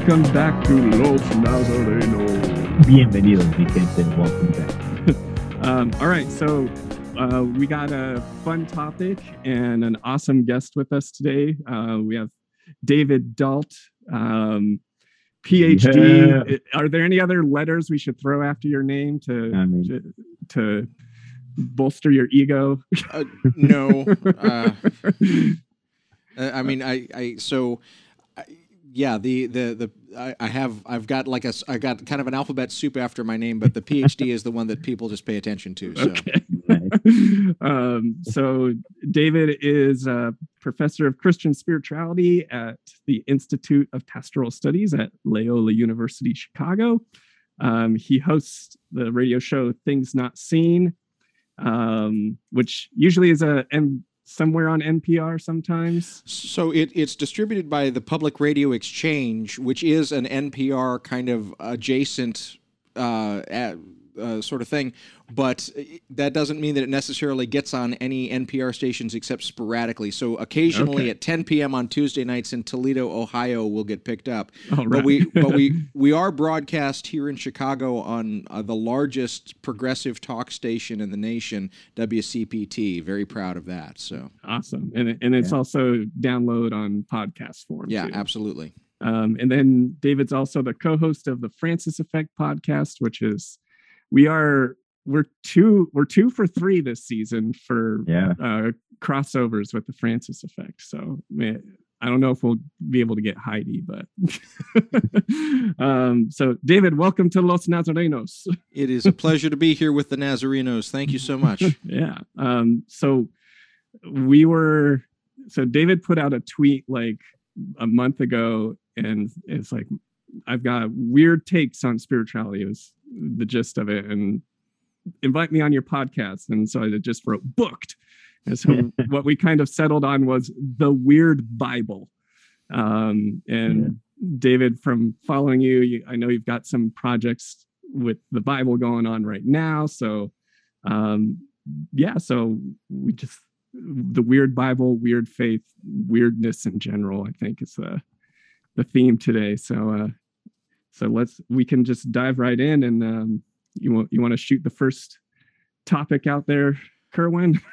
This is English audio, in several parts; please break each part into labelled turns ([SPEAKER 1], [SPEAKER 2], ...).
[SPEAKER 1] welcome back to Los Nazarenos.
[SPEAKER 2] Bienvenidos, mi gente. Welcome back.
[SPEAKER 1] Um, all right, so uh, we got a fun topic and an awesome guest with us today. Uh, we have David Dault, um, PhD. Are there any other letters we should throw after your name to
[SPEAKER 2] I mean-
[SPEAKER 1] to, to bolster your ego?
[SPEAKER 3] Uh, no. Uh, Uh, I mean, I, I so, I, yeah, the the the I, I have I've got like a I got kind of an alphabet soup after my name, but the PhD is the one that people just pay attention to. So
[SPEAKER 1] Okay. Um, so David is a professor of Christian spirituality at the Institute of Pastoral Studies at Loyola University Chicago. Um, he hosts the radio show Things Not Seen, um, which usually is a somewhere on NPR sometimes.
[SPEAKER 3] so it, it's distributed by the Public Radio Exchange, which is an NPR kind of adjacent uh, uh, sort of thing, but that doesn't mean that it necessarily gets on any NPR stations except sporadically. So occasionally
[SPEAKER 1] Okay.
[SPEAKER 3] at 10 p.m. on Tuesday nights in Toledo, Ohio, will get picked up.
[SPEAKER 1] All
[SPEAKER 3] But we but we we are broadcast here in Chicago on uh, the largest progressive talk station in the nation, WCPT. Very proud of that. So
[SPEAKER 1] awesome, and and it's
[SPEAKER 2] Yeah.
[SPEAKER 1] also download on podcast form.
[SPEAKER 3] yeah,
[SPEAKER 1] too.
[SPEAKER 3] absolutely.
[SPEAKER 1] Um, and then David's also the co-host of the Francis Effect podcast, which is we are we're two we're two for three this season for
[SPEAKER 2] Yeah.
[SPEAKER 1] uh, crossovers with the Francis Effect. So man, I don't know if we'll be able to get Heidi, but um, so David, welcome to Los Nazarenos.
[SPEAKER 3] It is a pleasure to be here with the Nazarenos. Thank you so much.
[SPEAKER 1] yeah. Um, so we were so David put out a tweet like a month ago, and it's like I've got weird takes on spirituality. It was the gist of it, and invite me on your podcast. And so I just wrote booked. And so what we kind of settled on was the weird Bible. Um, and David, from following you, you, I know you've got some projects with the Bible going on right now. So um, yeah, so we just the weird Bible, weird faith, weirdness in general. I think is the the theme today. So uh, so let's we can just dive right in, and um, you want you want to shoot the first topic out there, Kerwin.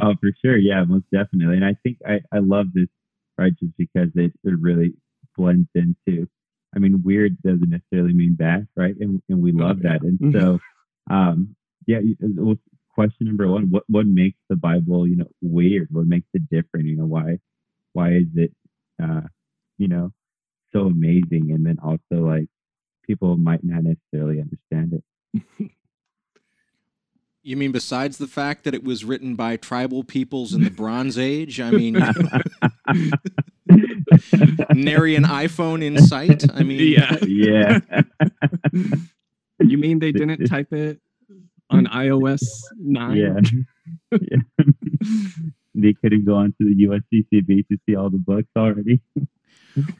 [SPEAKER 2] Oh, for sure. Yeah, most definitely. And I think I, I love this, right? Just because it, it really blends into, I mean, weird doesn't necessarily mean bad, right? And, and we love that. And so, um, yeah, uh, well, question number one, what, what makes the Bible, you know, weird? What makes it different? You know, why, why is it, uh, you know, so amazing? And then also like people might not necessarily understand it.
[SPEAKER 3] You mean besides the fact that it was written by tribal peoples in the Bronze Age? I mean, nary an iPhone in sight. I mean,
[SPEAKER 1] yeah,
[SPEAKER 2] yeah.
[SPEAKER 1] you mean they didn't type it on iOS nine?
[SPEAKER 2] Yeah. yeah. they couldn't go onto the USCCB to see all the books already.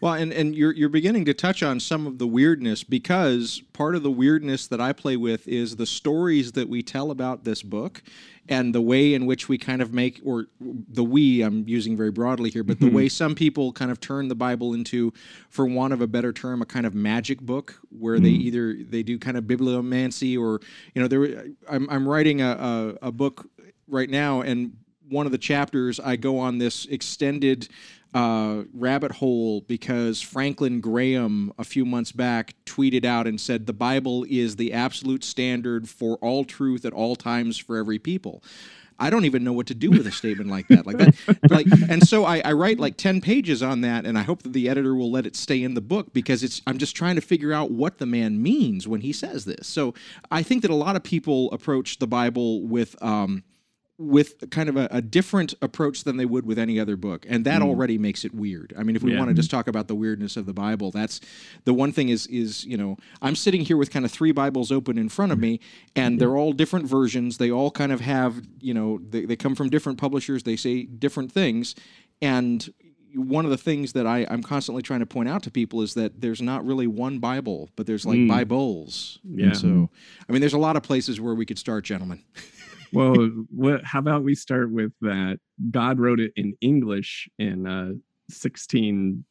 [SPEAKER 3] Well, and, and you're you're beginning to touch on some of the weirdness because part of the weirdness that I play with is the stories that we tell about this book and the way in which we kind of make or the we I'm using very broadly here, but the
[SPEAKER 1] Mhm.
[SPEAKER 3] way some people kind of turn the Bible into, for want of a better term, a kind of magic book where they
[SPEAKER 2] Mm.
[SPEAKER 3] either they do kind of bibliomancy or you know there I'm I'm writing a, a, a book right now and one of the chapters I go on this extended uh, rabbit hole because Franklin Graham a few months back tweeted out and said the Bible is the absolute standard for all truth at all times for every people. I don't even know what to do with a statement like that. Like that, like, and so I, I write like ten pages on that, and I hope that the editor will let it stay in the book because it's. I'm just trying to figure out what the man means when he says this. So I think that a lot of people approach the Bible with. Um, with kind of a, a different approach than they would with any other book and that
[SPEAKER 2] Mm.
[SPEAKER 3] already makes it weird i mean if we
[SPEAKER 1] Yeah.
[SPEAKER 3] want to just talk about the weirdness of the bible that's the one thing is is you know i'm sitting here with kind of three bibles open in front of me and they're all different versions they all kind of have you know they, they come from different publishers they say different things and one of the things that I, I'm constantly trying to point out to people is that there's not really one Bible, but there's like
[SPEAKER 1] Mm.
[SPEAKER 3] Bibles.
[SPEAKER 1] Yeah.
[SPEAKER 3] And so, I mean, there's a lot of places where we could start, gentlemen.
[SPEAKER 1] well, what, how about we start with that? God wrote it in English in uh, 16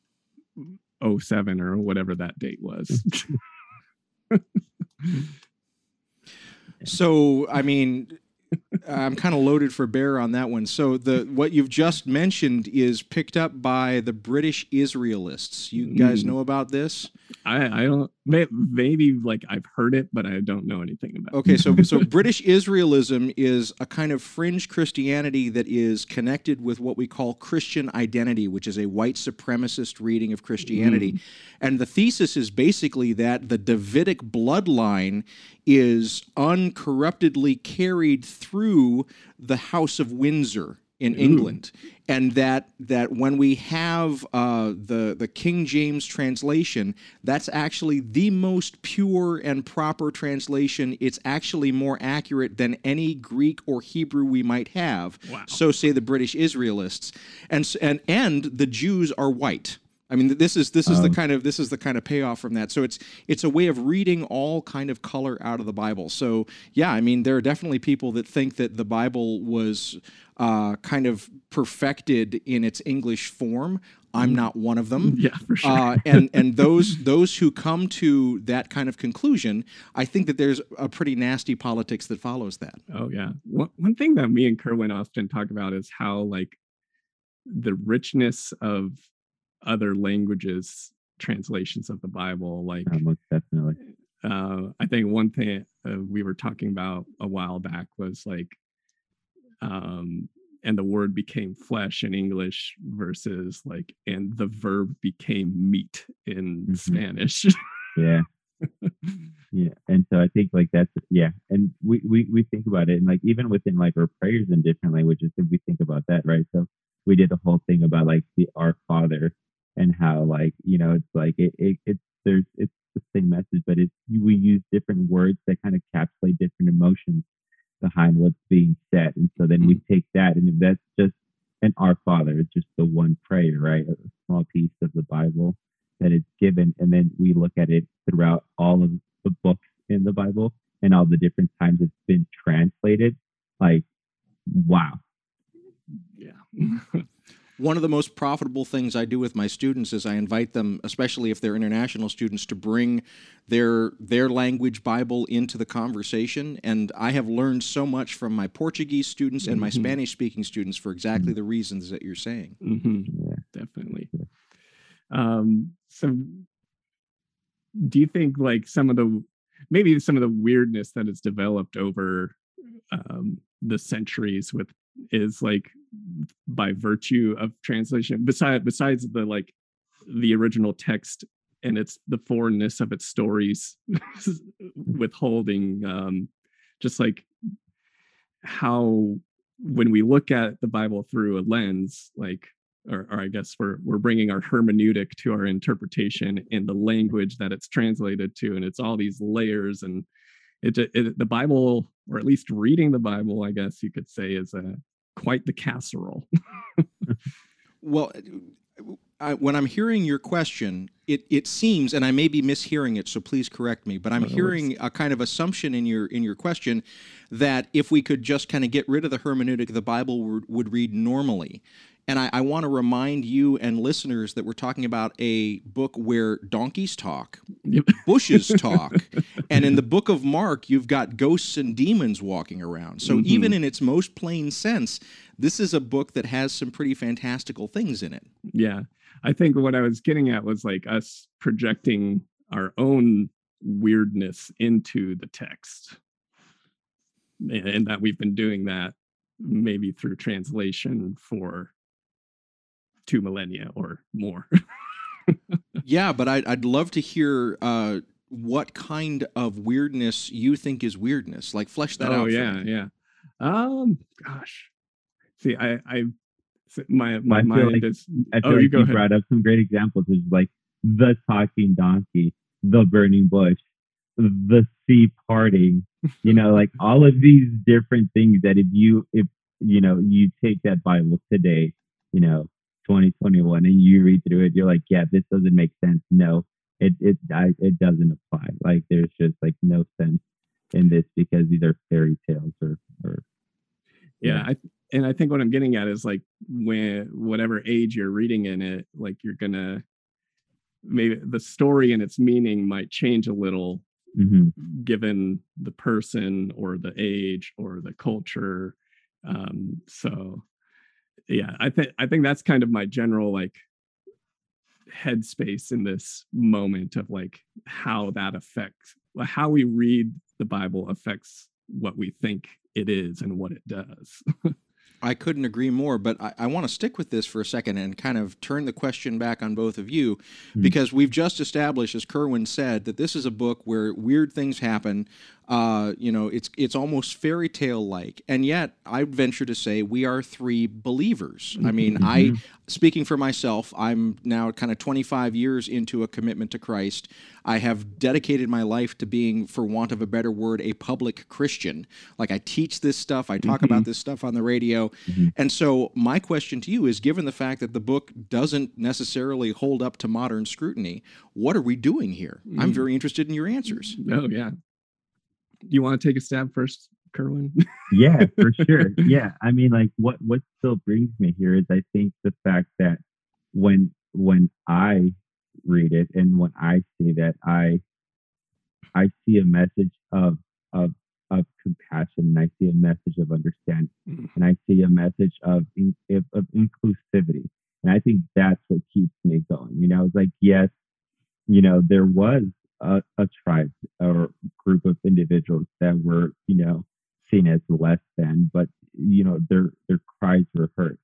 [SPEAKER 1] 07 or whatever that date was.
[SPEAKER 3] so, I mean, I'm kind of loaded for bear on that one. So the what you've just mentioned is picked up by the British Israelists. You guys
[SPEAKER 1] Mm.
[SPEAKER 3] know about this?
[SPEAKER 1] I, I don't maybe like I've heard it, but I don't know anything about. It.
[SPEAKER 3] Okay, so so British Israelism is a kind of fringe Christianity that is connected with what we call Christian identity, which is a white supremacist reading of Christianity. Mm. And the thesis is basically that the Davidic bloodline is uncorruptedly carried through the House of Windsor in England, and that that when we have uh, the the King James translation, that's actually the most pure and proper translation. It's actually more accurate than any Greek or Hebrew we might have.
[SPEAKER 1] Wow.
[SPEAKER 3] So say the British Israelists, and and and the Jews are white. I mean, this is this is the
[SPEAKER 2] Oh.
[SPEAKER 3] kind of this is the kind of payoff from that. So it's it's a way of reading all kind of color out of the Bible. So yeah, I mean, there are definitely people that think that the Bible was uh, kind of perfected in its English form. I'm not one of them.
[SPEAKER 1] Yeah, for sure.
[SPEAKER 3] Uh, and and those those who come to that kind of conclusion, I think that there's a pretty nasty politics that follows that.
[SPEAKER 1] Oh yeah. One one thing that me and Kerwin often talk about is how like the richness of other languages translations of the Bible. Like
[SPEAKER 2] most definitely.
[SPEAKER 1] uh, I think one thing uh, we were talking about a while back was like, um, and the word became flesh in English versus like, and the verb became meat in
[SPEAKER 2] Mhm.
[SPEAKER 1] Spanish.
[SPEAKER 2] Yeah. Yeah. And so I think like that's yeah. And we, we we think about it and like even within like our prayers in different languages, if we think about that, right? So we did a whole thing about like the Our Father and how like, you know, it's like it, it it's there's it's the same message, but it's we use different words that kind of encapsulate different emotions behind what's being said. And so then we mm-hmm. take that and if that's just an Our Father, it's just the one prayer, right? A small piece of the Bible that it's given and then we look at it throughout all of the books in the bible and all the different times it's been translated like wow
[SPEAKER 1] yeah.
[SPEAKER 3] One of the most profitable things I do with my students is I invite them, especially if they're international students, to bring their their language Bible into the conversation. And I have learned so much from my Portuguese students and my
[SPEAKER 1] Mhm.
[SPEAKER 3] Spanish speaking students for exactly the reasons that you're saying.
[SPEAKER 1] hmm
[SPEAKER 2] yeah
[SPEAKER 1] definitely. Um, so do you think like some of the maybe some of the weirdness that has developed over um, the centuries with is like by virtue of translation besides besides the like the original text and it's the foreignness of its stories withholding um just like how when we look at the bible through a lens like or, or i guess we're we're bringing our hermeneutic to our interpretation in the language that it's translated to and it's all these layers and it, it the bible or at least reading the bible i guess you could say is a quite the casserole
[SPEAKER 3] Well, I, when I'm hearing your question, it, it seems, and I may be mishearing it, so please correct me, but I'm
[SPEAKER 1] No
[SPEAKER 3] hearing a kind of assumption in your in your question that if we could just kind of get rid of the hermeneutic, the Bible would, would read normally. And I, I want to remind you and listeners that we're talking about a book where donkeys talk,
[SPEAKER 1] Yep.
[SPEAKER 3] bushes talk, and in the book of Mark, you've got ghosts and demons walking around. So mm-hmm. even in its most plain sense, this is a book that has some pretty fantastical things in it.
[SPEAKER 1] yeah i think what i was getting at was like us projecting our own weirdness into the text and that we've been doing that maybe through translation for two millennia or more
[SPEAKER 3] Yeah, but I'd, I'd love to hear uh, what kind of weirdness you think is weirdness. Like, flesh that
[SPEAKER 1] oh
[SPEAKER 3] out. for
[SPEAKER 1] yeah
[SPEAKER 3] me.
[SPEAKER 1] yeah um gosh see I, I, my my
[SPEAKER 2] I
[SPEAKER 1] mind
[SPEAKER 2] like-
[SPEAKER 1] is
[SPEAKER 2] i
[SPEAKER 1] Oh,
[SPEAKER 2] feel
[SPEAKER 1] you
[SPEAKER 2] like
[SPEAKER 1] go
[SPEAKER 2] you
[SPEAKER 1] ahead.
[SPEAKER 2] brought up some great examples it's like the talking donkey the burning bush the sea parting you know like all of these different things that if you if you know you take that bible today you know 2021 and you read through it you're like yeah this doesn't make sense. No it it I, it doesn't apply. Like there's just like no sense in this because these are fairy tales or or
[SPEAKER 1] yeah i and i think what i'm getting at is like when whatever age you're reading in it like you're gonna maybe the story and its meaning might change a little
[SPEAKER 2] hmm
[SPEAKER 1] given the person or the age or the culture um so yeah i think i think that's kind of my general like headspace in this moment of like how that affects how we read the bible affects what we think it is and what it does
[SPEAKER 3] I couldn't agree more, but I, I want to stick with this for a second and kind of turn the question back on both of you
[SPEAKER 2] Mhm.
[SPEAKER 3] because we've just established, as Kerwin said, that this is a book where weird things happen. Uh, you know, it's it's almost fairy tale like, and yet I venture to say we are three believers. I mean, I speaking for myself, I'm now kind of 25 years into a commitment to Christ. I have dedicated my life to being, for want of a better word, a public Christian. Like I teach this stuff, I talk about this stuff on the radio.
[SPEAKER 2] Mhm.
[SPEAKER 3] And so, my question to you is given the fact that the book doesn't necessarily hold up to modern scrutiny, what are we doing here? I'm
[SPEAKER 1] Mm.
[SPEAKER 3] very interested in your answers.
[SPEAKER 1] oh yeah you want to take a stab first kerwin
[SPEAKER 2] yeah, for sure. Yeah, I mean, like what what still brings me here is I think the fact that when when I read it and when I see that I I see a message of of of compassion and I see a message of understanding
[SPEAKER 1] Mhm.
[SPEAKER 2] and I see a message of in, of, of inclusivity and I think that's what keeps me going. You know, it's like yes, you know, there was a, a tribe or group of individuals that were you know seen as less than, but you know their their cries were heard,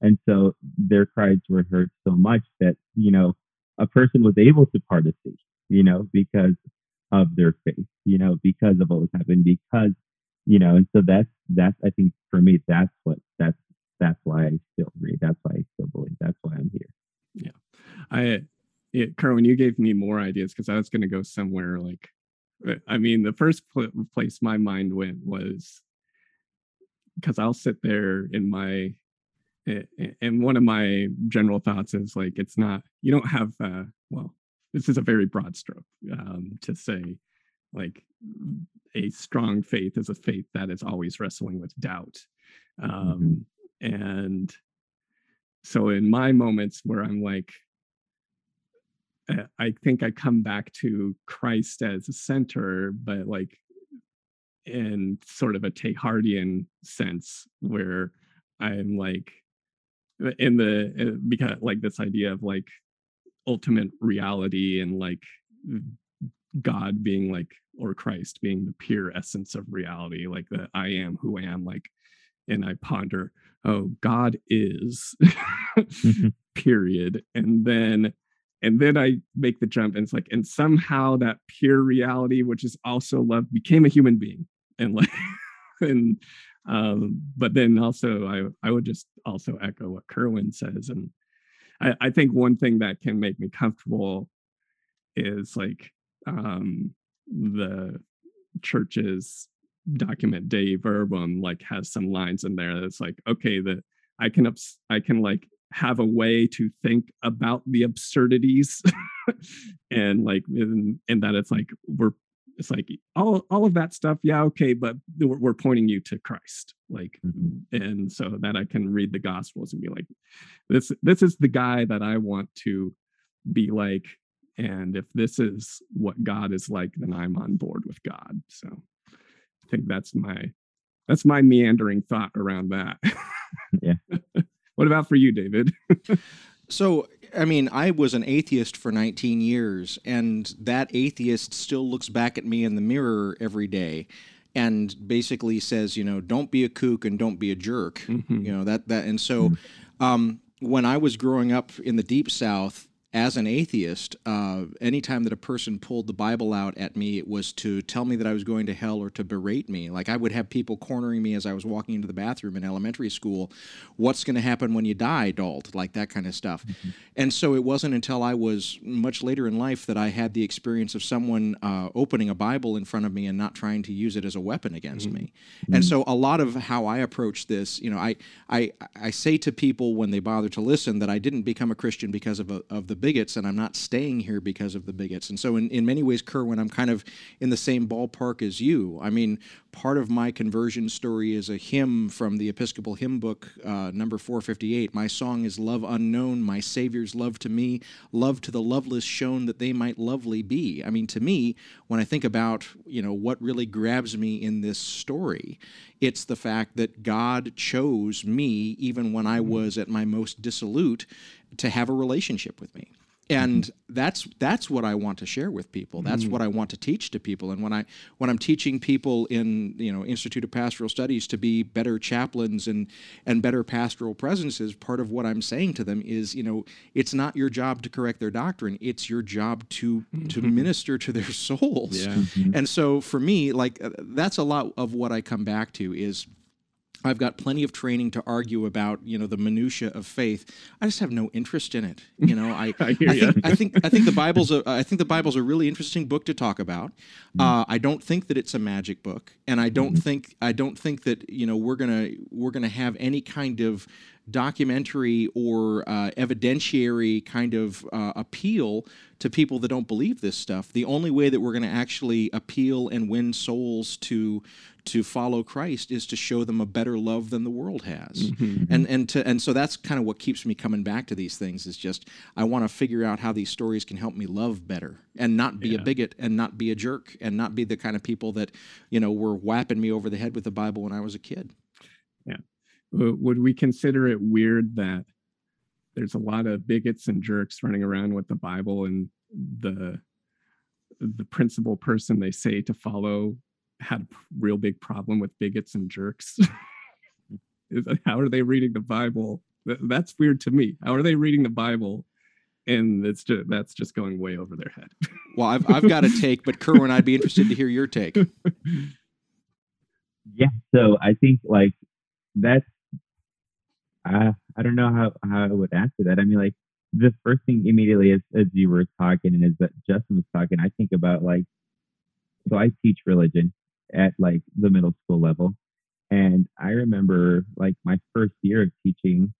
[SPEAKER 2] and so their cries were heard so much that you know a person was able to participate, you know, because of their faith, you know, because of what was happening, because you know, and so that's that's I think for me that's what that's that's why I still read, that's why I still believe, that's why I'm here. Yeah.
[SPEAKER 1] I, it, Kerwin, you gave me more ideas because I was going to go somewhere like, uh, I mean, the first pl- place my mind went was because I'll sit there in my, and one of my general thoughts is like, it's not, you don't have, uh, well, this is a very broad stroke um, to say, like, a strong faith is a faith that is always wrestling with doubt. Um, And so in my moments where I'm like, Uh, I think I come back to Christ as a center, but like in sort of a Teilhardian sense, where I'm like uh, in the uh, because like this idea of like ultimate reality and like God being like or Christ being the pure essence of reality, like the I am who I am, like, and I ponder, oh, God is mm-hmm. period. And then and then I make the jump and it's like, and somehow that pure reality, which is also love, became a human being. And like and um, but then also I I would just also echo what Kerwin says. And I, I think one thing that can make me comfortable is like um the church's document Dei Verbum like has some lines in there that's like, okay, that I can ups- I can like have a way to think about the absurdities and like and, and that it's like we're it's like all all of that stuff yeah okay but we're, we're pointing you to christ like
[SPEAKER 2] Mhm.
[SPEAKER 1] and so that i can read the gospels and be like this this is the guy that i want to be like and if this is what god is like then i'm on board with god so i think that's my that's my meandering thought around that
[SPEAKER 2] Yeah.
[SPEAKER 1] what about for you david
[SPEAKER 3] So, I mean, I was an atheist for 19 years, and that atheist still looks back at me in the mirror every day and basically says, you know, don't be a kook and don't be a jerk.
[SPEAKER 1] Mhm.
[SPEAKER 3] You know, that, that, and so um, when I was growing up in the deep south, as an atheist, uh, anytime that a person pulled the Bible out at me, it was to tell me that I was going to hell or to berate me. Like I would have people cornering me as I was walking into the bathroom in elementary school. What's going to happen when you die, dolt? Like that kind of stuff. And so it wasn't until I was much later in life that I had the experience of someone uh, opening a Bible in front of me and not trying to use it as a weapon against me. And so a lot of how I approach this, you know, I, I, I say to people when they bother to listen that I didn't become a Christian because of, a, of the bigots and I'm not staying here because of the bigots. And so in, in many ways, Kerwin, I'm kind of in the same ballpark as you. I mean, part of my conversion story is a hymn from the Episcopal hymn book, uh, number 458. My song is Love Unknown, my Savior's love to me, love to the loveless shown that they might lovely be. I mean, to me, when I think about, you know, what really grabs me in this story, it's the fact that God chose me, even when I was at my most dissolute, to have a relationship with me and that's that's what I want to share with people. That's mm. what I want to teach to people. And when I when I'm teaching people in you know Institute of Pastoral Studies to be better chaplains and and better pastoral presences, part of what I'm saying to them is you know it's not your job to correct their doctrine. It's your job to mm-hmm. to minister to their souls.
[SPEAKER 1] Yeah. Mm-hmm.
[SPEAKER 3] And so for me, like uh, that's a lot of what I come back to is I've got plenty of training to argue about, you know, the minutia of faith. I just have no interest in it. You know, I, I, I, think, I, think, I think the Bible's a I think the Bible's a really interesting book to talk about. Mm-hmm. Uh, I don't think that it's a magic book, and I don't mm-hmm. think I don't think that you know we're gonna we're gonna have any kind of documentary or uh, evidentiary kind of uh, appeal to people that don't believe this stuff. The only way that we're going to actually appeal and win souls to to follow Christ is to show them a better love than the world has. Mm-hmm. And and to and so that's kind of what keeps me coming back to these things is just I want to figure out how these stories can help me love better and not be yeah. a bigot and not be a jerk and not be the kind of people that, you know, were whapping me over the head with the Bible when I was a kid.
[SPEAKER 1] Yeah. Would we consider it weird that there's a lot of bigots and jerks running around with the Bible and the the principal person they say to follow had a real big problem with bigots and jerks. How are they reading the Bible? That's weird to me. How are they reading the Bible? And it's just that's just going way over their head.
[SPEAKER 3] well, I've I've got a take, but Kerwin, I'd be interested to hear your take.
[SPEAKER 2] Yeah, so I think like that's I I don't know how how I would answer that. I mean, like the first thing immediately as as you were talking and as Justin was talking, I think about like so I teach religion at like the middle school level. And I remember like my first year of teaching,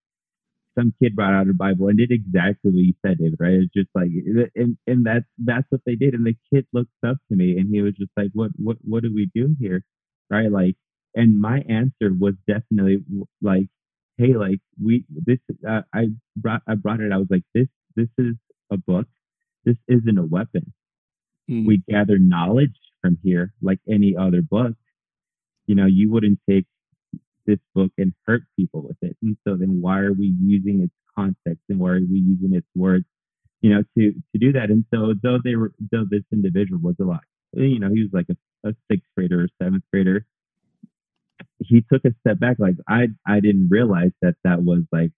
[SPEAKER 2] some kid brought out a Bible and did exactly what you said, David, right? It's just like, and, and that's, that's what they did. And the kid looked up to me and he was just like, what, what, what do we do here? Right. Like, and my answer was definitely like, Hey, like we, this, uh, I brought, I brought it. I was like, this, this is a book. This isn't a weapon. Mm. We gather knowledge from here like any other book, you know, you wouldn't take this book and hurt people with it. And so then why are we using its context and why are we using its words, you know, to to do that? And so though they were though this individual was a lot, you know, he was like a, a sixth grader or seventh grader. He took a step back. Like I I didn't realize that that was like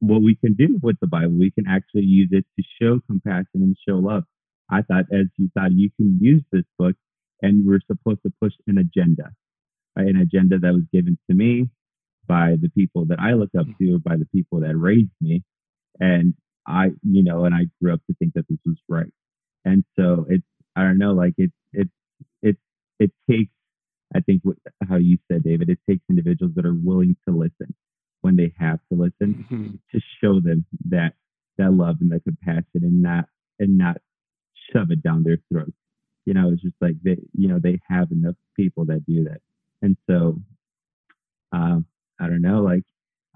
[SPEAKER 2] what we can do with the Bible. We can actually use it to show compassion and show love. I thought, as you thought, you can use this book and we're supposed to push an agenda, right? an agenda that was given to me by the people that I look up to, by the people that raised me, and I, you know, and I grew up to think that this was right. And so it's, I don't know, like it, it, it, it takes, I think, what, how you said, David, it takes individuals that are willing to listen when they have to listen mm-hmm. to show them that that love and that compassion and not and not shove it down their throats you know, it's just like they, you know, they have enough people that do that. And so, um, I don't know, like,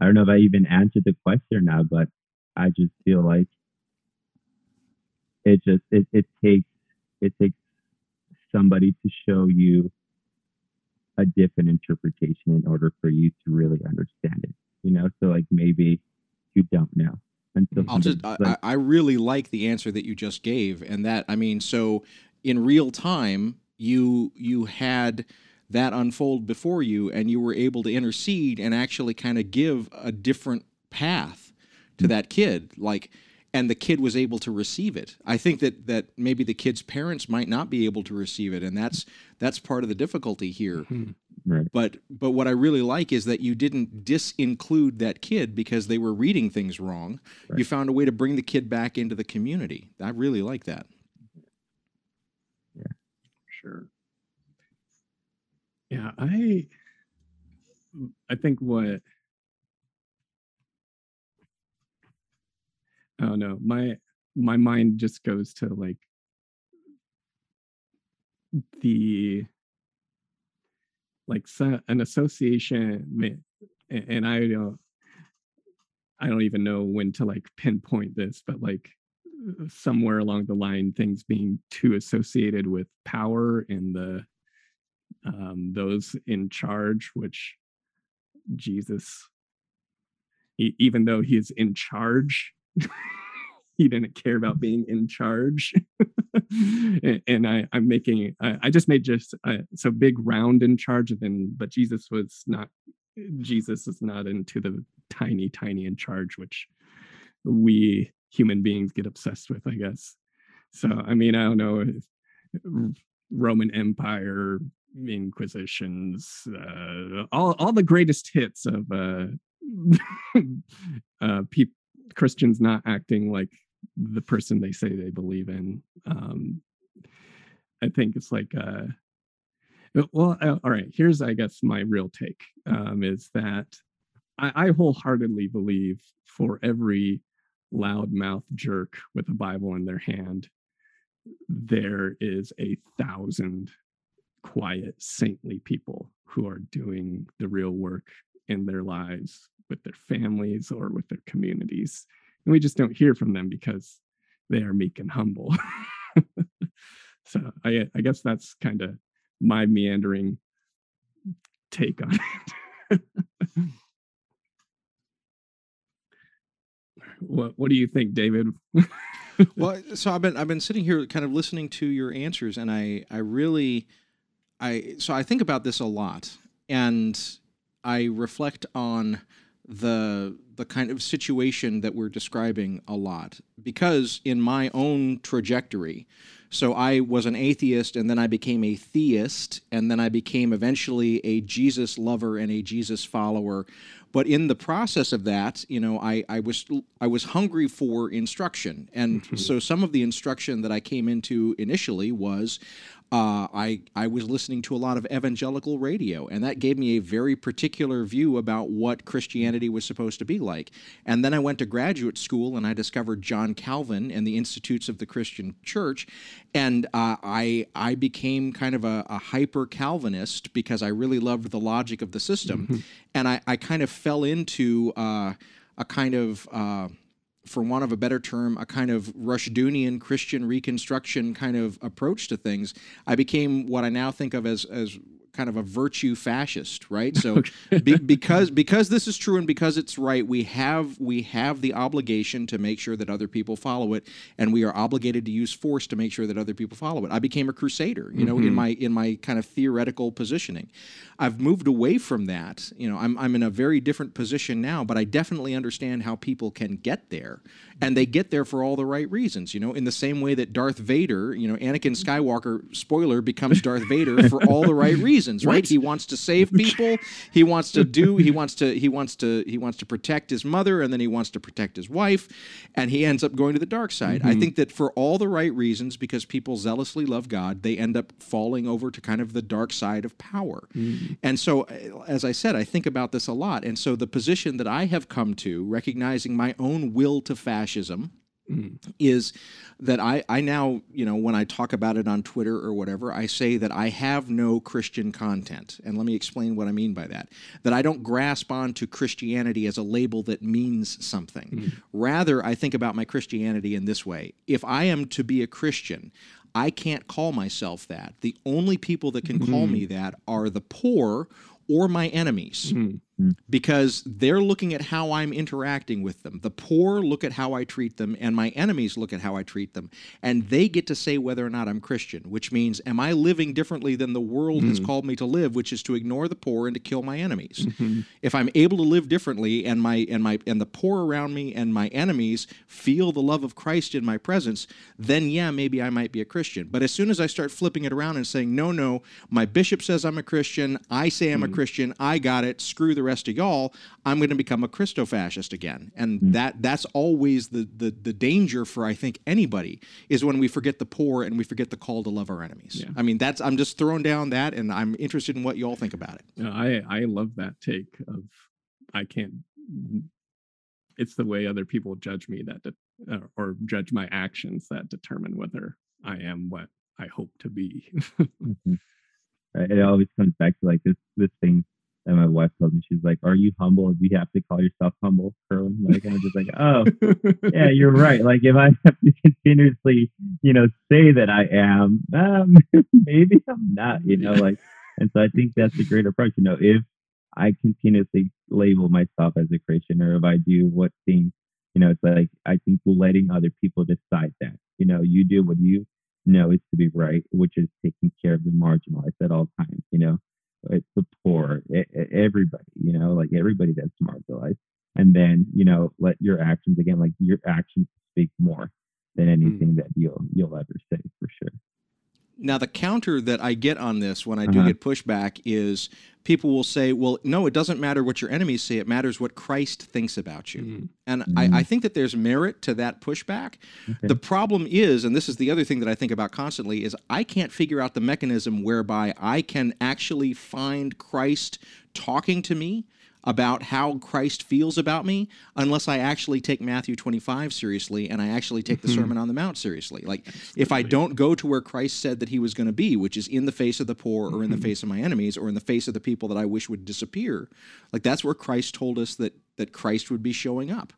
[SPEAKER 2] I don't know if I even answered the question now, but I just feel like it just, it, it takes, it takes somebody to show you a different interpretation in order for you to really understand it, you know? So like maybe you don't know.
[SPEAKER 3] And I'll just, I, I really like the answer that you just gave. And that, I mean, so in real time you you had that unfold before you and you were able to intercede and actually kind of give a different path to that kid like and the kid was able to receive it i think that that maybe the kid's parents might not be able to receive it and that's that's part of the difficulty here mm-hmm. right. but but what i really like is that you didn't disinclude that kid because they were reading things wrong right. you found a way to bring the kid back into the community i really like that
[SPEAKER 1] sure. Yeah, I mm, I think what I don't know, my my mind just goes to like the like an association and i don't i don't even know when to like pinpoint this but like somewhere along the line things being too associated with power and the um, those in charge which jesus he, even though he's in charge he didn't care about being in charge. And, and, I, I'm making I, I just made just uh, so big round in charge of him, but Jesus was not Jesus is not into the tiny tiny in charge, which we human beings get obsessed with, I guess. So I mean, I don't know Roman Empire, Inquisitions, uh, all all the greatest hits of uh, uh, pe- Christians not acting like the person they say they believe in. Um, I think it's like, uh, well, uh, all right. Here's, I guess, my real take um, is that I, I wholeheartedly believe for every loudmouth jerk with a Bible in their hand, there is a thousand quiet, saintly people who are doing the real work in their lives with their families or with their communities. And we just don't hear from them because they are meek and humble. So i i guess that's kind of my meandering take on it what what do you think david?
[SPEAKER 3] Well so i've been i've been sitting here kind of listening to your answers and i i really i so i think about this a lot and i reflect on the the kind of situation that we're describing a lot. Because in my own trajectory so I was an atheist and then I became a theist and then I became eventually a Jesus lover and a Jesus follower. But in the process of that you know I, I was I was hungry for instruction. And mm-hmm. so some of the instruction that I came into initially was uh, I I was listening to a lot of evangelical radio, and that gave me a very particular view about what Christianity was supposed to be like. And then I went to graduate school, and I discovered John Calvin and the Institutes of the Christian Church, and uh, I I became kind of a, a, hyper Calvinist because I really loved the logic of the system, mm-hmm. and I I kind of fell into uh, a kind of uh, for want of a better term, a kind of Rushdoonian Christian reconstruction kind of approach to things, I became what I now think of as as kind of a virtue fascist, right? So be, because because this is true and because it's right, we have we have the obligation to make sure that other people follow it, and we are obligated to use force to make sure that other people follow it. I became a crusader, you know, mm-hmm. in my in my kind of theoretical positioning. I've moved away from that. You know, I'm I'm in a very different position now, but I definitely understand how people can get there, and they get there for all the right reasons. You know, in the same way that Darth Vader, you know, Anakin Skywalker, spoiler, becomes Darth Vader for all the right reasons reasons, right? He wants to save people. he wants to do. He wants to. He wants to. He wants to protect his mother, and then he wants to protect his wife, and he ends up going to the dark side. Mm-hmm. I think that for all the right reasons, because people zealously love God, they end up falling over to kind of the dark side of power. Mm-hmm. And so, as I said, I think about this a lot. And so, the position that I have come to, recognizing my own will to fascism Mm. is that I, I now, you know, when I talk about it on Twitter or whatever, I say that I have no Christian content. And let me explain what I mean by that. That I don't grasp onto Christianity as a label that means something. Mm. Rather, I think about my Christianity in this way if I am to be a Christian, I can't call myself that. The only people that can mm. call me that are the poor or my enemies. Mm. Hmm. because they're looking at how I'm interacting with them. The poor look at how I treat them, and my enemies look at how I treat them. And they get to say whether or not I'm Christian, which means, am I living differently than the world mm-hmm. has hmm. called me to live, which is to ignore the poor and to kill my enemies? Mm-hmm. If I'm able to live differently and my and my and the poor around me and my enemies feel the love of Christ in my presence, then yeah, maybe I might be a Christian. But as soon as I start flipping it around and saying, no, no, my bishop says I'm a Christian, I say I'm mm-hmm. a hmm. Christian, I got it, screw the rest of y'all, I'm going to become a Christo fascist again. And mm. that that's always the, the the danger for I think anybody is when we forget the poor and we forget the call to love our enemies. Yeah. I mean, that's I'm just throwing down that, and I'm interested in what you all think about it.
[SPEAKER 1] You know, I I love that take of I can't. It's the way other people judge me that de- uh, or judge my actions that determine whether I am what I hope to be. mm-hmm.
[SPEAKER 2] It always comes back to like this this thing that my wife told me. She's like, "Are you humble? Do you have to call yourself humble, Kerwin?" Like, I'm just like, "Oh, yeah, you're right. Like, if I have to continuously, you know, say that I am, um, maybe I'm not. You know, like, and so I think that's a great approach. You know, if I continuously label myself as a Christian, or if I do what seems, you know, it's like I think letting other people decide that. You know, you do what you know is to be right, which is taking care of the marginalized at all times. You know, it's the poor, everybody. You know, like everybody that's marginalized, and then you know, let your actions again, like your actions speak more than hmm. anything mm. that you'll you'll ever say for sure.
[SPEAKER 3] Now, the counter that I get on this when I do uh-huh. get pushback is people will say, well, no, it doesn't matter what your enemies say. It matters what Christ thinks about you. Mm-hmm. And mm-hmm. I, I, think that there's merit to that pushback. Okay. The problem is, and this is the other thing that I think about constantly, is I can't figure out the mechanism whereby I can actually find Christ talking to me about how Christ feels about me unless I actually take Matthew 25 seriously and I actually take the mm-hmm. Sermon on the Mount seriously. Like if I don't go to where Christ said that he was going to be, which is in the face of the poor or in the mm-hmm. face of my enemies or in the face of the people that I wish would disappear, like that's where Christ told us that that Christ would be showing up.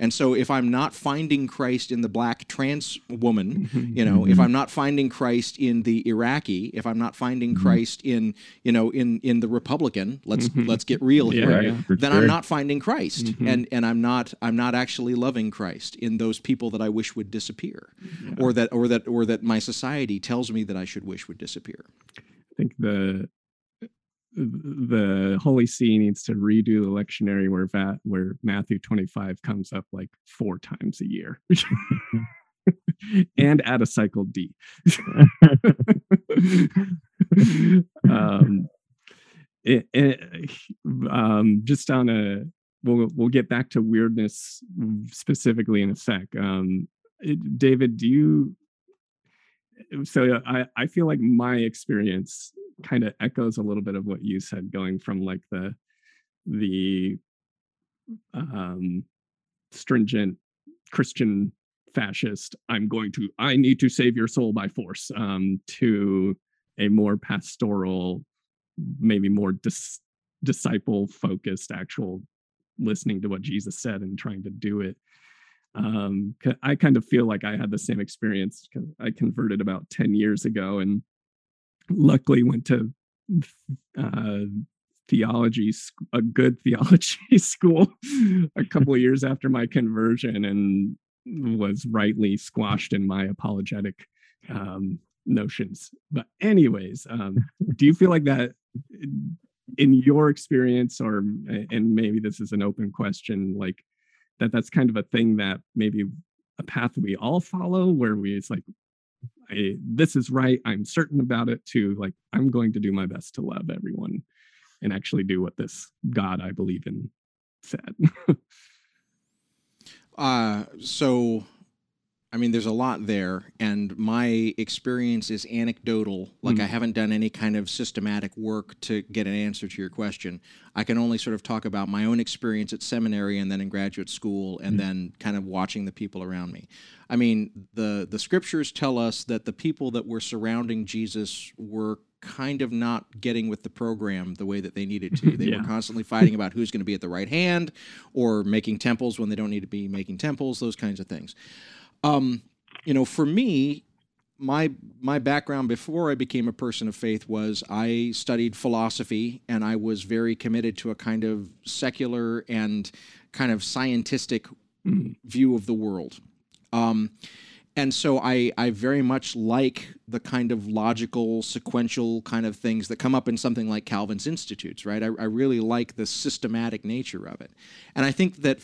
[SPEAKER 3] And so if I'm not finding Christ in the black trans woman, mm-hmm. you know, if mm-hmm. I'm not finding Christ in the Iraqi, if I'm not finding mm-hmm. Christ in, you know, in in the Republican, let's let's get real here, yeah, yeah. then. I'm not finding Christ. Mm-hmm. And and I'm not I'm not actually loving Christ in those people that I wish would disappear. Yeah. Or that or that or that my society tells me that I should wish would disappear.
[SPEAKER 1] I think the the Holy See needs to redo the lectionary where Va- where Matthew 25 comes up like four times a year. and add a cycle D. um, it, it, um, just on a, we'll we'll get back to weirdness specifically in a sec. Um, it, David, do you? So I I feel like my experience kind of echoes a little bit of what you said, going from like the the um, stringent Christian fascist, I'm going to, I need to save your soul by force, um, to a more pastoral, maybe more dis- disciple focused, actual listening to what Jesus said and trying to do it. Um, I kind of feel like I had the same experience because I converted about 10 years ago and luckily went to uh, theology a good theology school a couple of years after my conversion and was rightly squashed in my apologetic um, notions. But anyways um, do you feel like that in your experience or and maybe this is an open question like that that's kind of a thing that maybe a path we all follow where we it's like I, this is right i'm certain about it to like i'm going to do my best to love everyone and actually do what this god i believe in said.
[SPEAKER 3] Uh so I mean, there's a lot there, and my experience is anecdotal. Like, mm. I haven't done any kind of systematic work to get an answer to your question. I can only sort of talk about my own experience at seminary and then in graduate school, and mm. then kind of watching the people around me. I mean, the the scriptures tell us that the people that were surrounding Jesus were kind of not getting with the program the way that they needed to. They yeah. were constantly fighting about who's going to be at the right hand, or making temples when they don't need to be making temples. Those kinds of things. Um, you know, for me, my my background before I became a person of faith was I studied philosophy and I was very committed to a kind of secular and kind of scientific mm. view of the world. Um, and so I, I very much like the kind of logical, sequential kind of things that come up in something like Calvin's Institutes, right? I, I really like the systematic nature of it. And I think that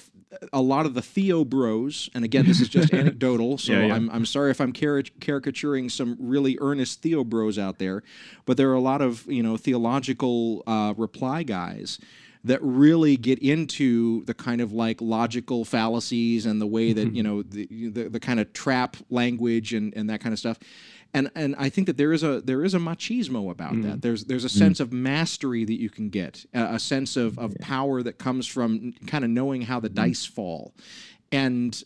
[SPEAKER 3] a lot of the Theo bros, and again, this is just anecdotal, so yeah, yeah. I'm, I'm sorry if I'm caricaturing some really earnest Theo bros out there, but there are a lot of, you know, theological uh, reply guys that really get into the kind of like logical fallacies and the way that mm-hmm. you know the, the, the kind of trap language and and that kind of stuff and and I think that there is a there is a machismo about mm. that. There's there's a mm. sense mm. of mastery that you can get, a, a sense of of yeah. power that comes from kind of knowing how the mm. dice fall, and.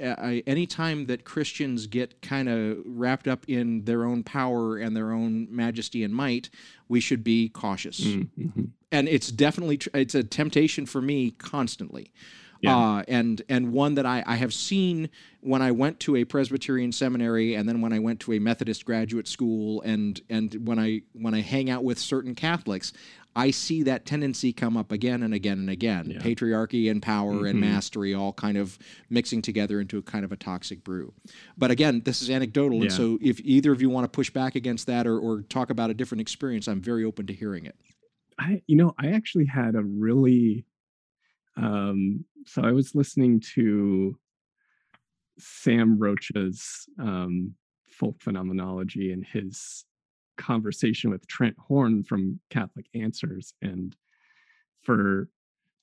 [SPEAKER 3] Uh, anytime that Christians get kind of wrapped up in their own power and their own majesty and might, we should be cautious.
[SPEAKER 1] Mm-hmm.
[SPEAKER 3] And it's definitely tr- it's a temptation for me constantly.
[SPEAKER 1] Yeah.
[SPEAKER 3] Uh, and and one that I, I have seen when I went to a Presbyterian seminary and then when I went to a Methodist graduate school and and when I when I hang out with certain Catholics, I see that tendency come up again and again and again.
[SPEAKER 1] Yeah.
[SPEAKER 3] Patriarchy and power and
[SPEAKER 1] Mhm.
[SPEAKER 3] mastery all kind of mixing together into a kind of a toxic brew. But again, this is anecdotal, and so if either of you want to push back against that or, or talk about a different experience, I'm very open to hearing it.
[SPEAKER 1] I you know I actually had a really um so I was listening to Sam Rocha's um folk phenomenology and his conversation with Trent Horn from Catholic Answers and for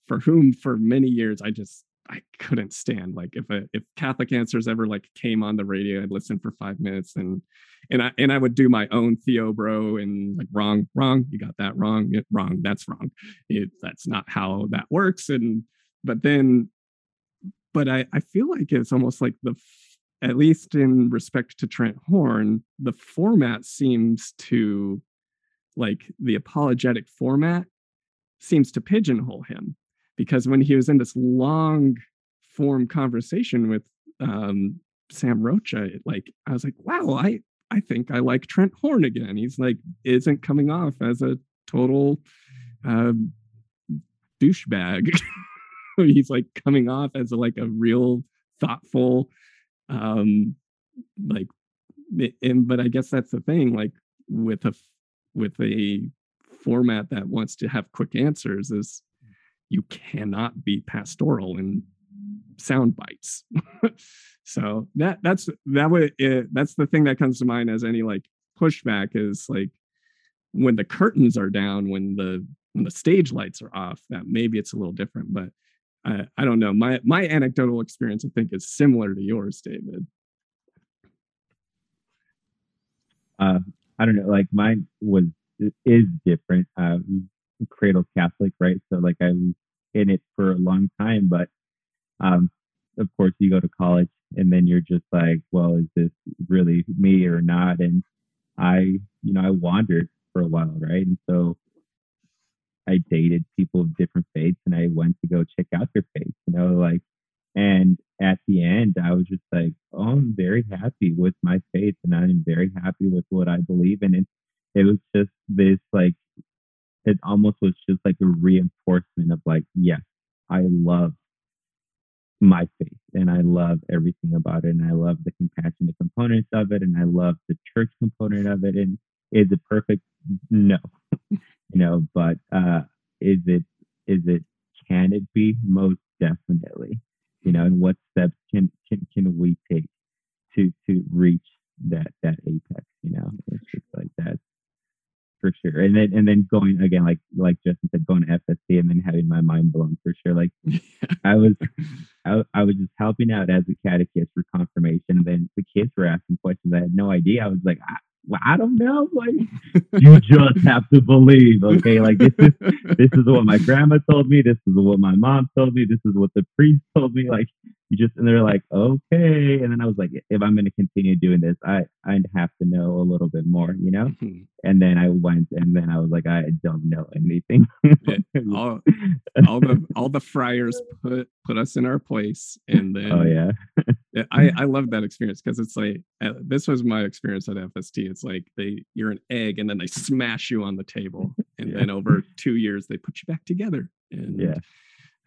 [SPEAKER 1] for whom for many years I just I couldn't stand like if a if Catholic Answers ever like came on the radio I'd listen for 5 minutes and and I and I would do my own Theo bro and like wrong wrong you got that wrong wrong that's wrong. It, that's not how that works and but then but I I feel like it's almost like the at least in respect to Trent Horn the format seems to like the apologetic format seems to pigeonhole him because when he was in this long form conversation with um, Sam Rocha, it, like I was like, wow, I I think I like Trent Horn again. He's like isn't coming off as a total um, douchebag. He's like coming off as a, like a real thoughtful, um, like, and but I guess that's the thing. Like with a with a format that wants to have quick answers is you cannot be pastoral in sound bites. so that that's that would it, that's the thing that comes to mind as any like pushback is like when the curtains are down, when the when the stage lights are off, that maybe it's a little different. But I, I don't know. My my anecdotal experience, I think, is similar to yours, David.
[SPEAKER 2] uh, I don't know, like mine was is different. Uh, cradle Catholic, right? So like I was in it for a long time, but um, of course you go to college and then you're just like, well, is this really me or not? And I, you know, I wandered for a while, right? And so I dated people of different faiths and I went to go check out their faith, you know, like, and at the end, I was just like, oh, I'm very happy with my faith and I'm very happy with what I believe in. And it was just this like, it almost was just like a reinforcement of like, yes, I love my faith and I love everything about it. And I love the compassionate components of it. And I love the church component of it. And is it perfect? No, you know, but uh, is it, is it, can it be? Most definitely, you know, and what steps can, can, can we take to, to reach that, that apex, you know, it's just like that for sure. And then and then going again, like like Justin said, going to FST and then having my mind blown for sure. Like I was I, I was just helping out as a catechist for confirmation, and then the kids were asking questions. I had no idea. I was like, I, well, I don't know. Like you just have to believe, okay? Like this is this is what my grandma told me. This is what my mom told me. This is what the priest told me. Like you just and they're like, okay. And then I was like, if I'm going to continue doing this, I I'd have to know a little bit more, you know.
[SPEAKER 1] Mhm.
[SPEAKER 2] And then I went, and then I was like, I don't know anything.
[SPEAKER 1] all, all the all the friars put put us in our place, and then
[SPEAKER 2] oh Yeah,
[SPEAKER 1] I I love that experience because it's like uh, this was my experience at FST. It's like they you're an egg and then they smash you on the table, and
[SPEAKER 2] Yeah.
[SPEAKER 1] then over two years they put you back together. And
[SPEAKER 2] Yeah.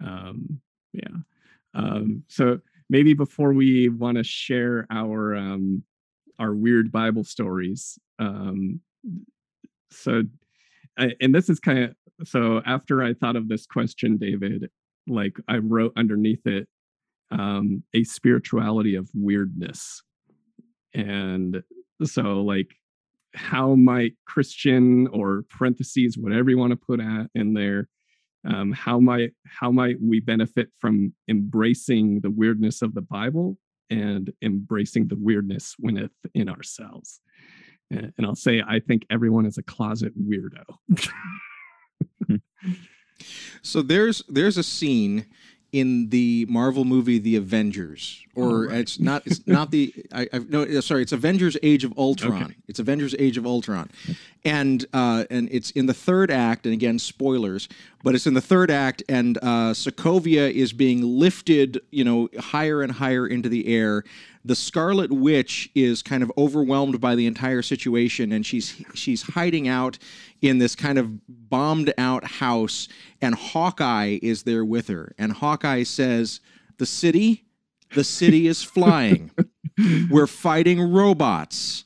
[SPEAKER 1] um, yeah. Um, so maybe before we want to share our um, our weird Bible stories, um, so I, and this is kind of so after I thought of this question, David, like I wrote underneath it um, a spirituality of weirdness. And so, like, how might Christian or parentheses, whatever you want to put at in there, um, how might how might we benefit from embracing the weirdness of the Bible and embracing the weirdness within ourselves? And, and I'll say, I think everyone is a closet weirdo.
[SPEAKER 3] So there's there's a scene in the Marvel movie The Avengers, or
[SPEAKER 1] Oh, right.
[SPEAKER 3] it's not it's not the I, I no sorry it's Avengers Age of Ultron.
[SPEAKER 1] Okay.
[SPEAKER 3] It's Avengers Age of Ultron, and uh, and it's in the third act, and again spoilers, but it's in the third act, and uh, Sokovia is being lifted, you know, higher and higher into the air. The Scarlet Witch is kind of overwhelmed by the entire situation, and she's she's hiding out in this kind of bombed out house, and Hawkeye is there with her, and Hawkeye says, "The city, the city is flying. We're fighting robots."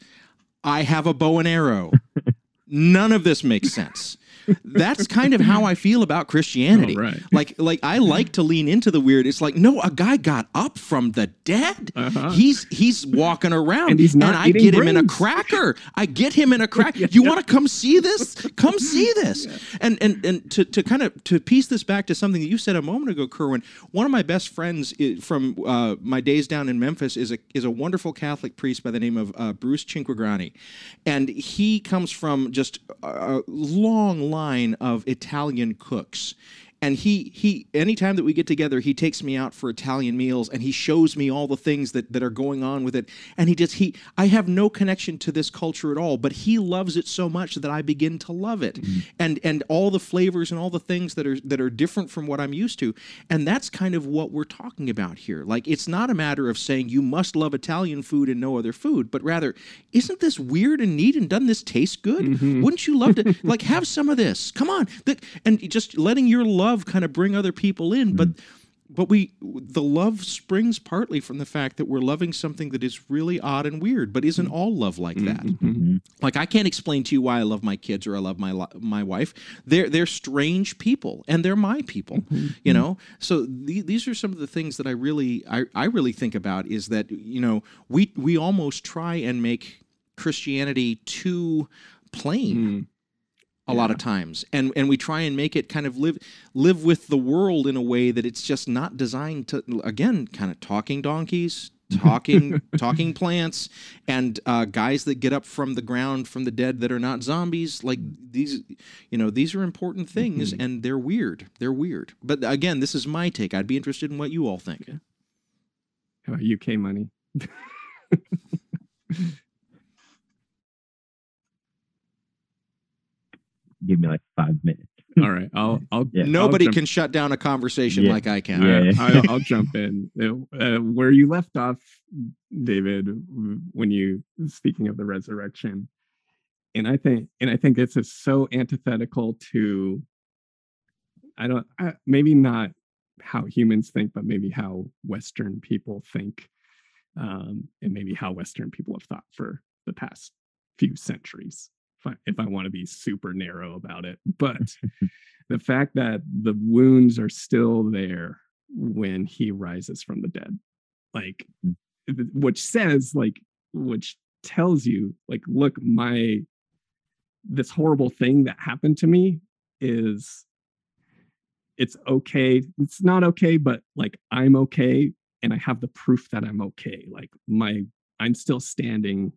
[SPEAKER 3] I have a bow and arrow. None of this makes sense. That's kind of how I feel about Christianity.
[SPEAKER 1] Oh, right.
[SPEAKER 3] Like, like I like to lean into the weird. It's like, no, a guy got up from the dead.
[SPEAKER 1] Uh-huh.
[SPEAKER 3] He's he's walking around,
[SPEAKER 1] And he's not
[SPEAKER 3] and
[SPEAKER 1] I
[SPEAKER 3] get him in a cracker. I get him in a cracker. You want to come see this? Come see this. And and and to, to kind of to piece this back to something that you said a moment ago, Kerwin. One of my best friends from uh, my days down in Memphis is a is a wonderful Catholic priest by the name of uh, Bruce Cinquegrani, and he comes from just a a long line of Italian cooks. And he he anytime that we get together, he takes me out for Italian meals and he shows me all the things that, that are going on with it. And he just he I have no connection to this culture at all, but he loves it so much that I begin to love it. Mm-hmm. And and all the flavors and all the things that are that are different from what I'm used to. And that's kind of what we're talking about here. Like it's not a matter of saying you must love Italian food and no other food, but rather, isn't this weird and neat and doesn't this taste good? Mm-hmm. Wouldn't you love to like have some of this? Come on. And just letting your love kind of bring other people in, but mm-hmm. but we the love springs partly from the fact that we're loving something that is really odd and weird, but isn't all love like that?
[SPEAKER 1] Mhm.
[SPEAKER 3] Like I can't explain to you why I love my kids or I love my my wife. They're they're strange people and they're my people, you know. So the, these are some of the things that I really I, I really think about is that you know we we almost try and make Christianity too plain
[SPEAKER 1] Mm.
[SPEAKER 3] A lot of times. And and we try and make it kind of live live with the world in a way that it's just not designed to again kind of talking donkeys talking talking plants and uh, guys that get up from the ground from the dead that are not zombies like these you know these are important things and they're weird they're weird. But again this is my take. I'd be interested in what you all think.
[SPEAKER 1] About UK money.
[SPEAKER 2] Give me like five minutes.
[SPEAKER 1] All right, I'll I'll
[SPEAKER 2] Yeah.
[SPEAKER 1] I'll
[SPEAKER 3] nobody can shut down a conversation
[SPEAKER 2] Yeah.
[SPEAKER 3] like i can
[SPEAKER 2] Yeah.
[SPEAKER 1] I, I'll, I'll jump in. Uh, where you left off, David, when you speaking of the resurrection, and I think and I think this is so antithetical to. I don't I, maybe not how humans think, but maybe how Western people think, um, and maybe how Western people have thought for the past few centuries. If I, if I want to be super narrow about it, but the fact that the wounds are still there when he rises from the dead like
[SPEAKER 2] Mm.
[SPEAKER 1] which says like which tells you like look my this horrible thing that happened to me is it's okay it's not okay but like i'm okay and i have the proof that i'm okay like my i'm still standing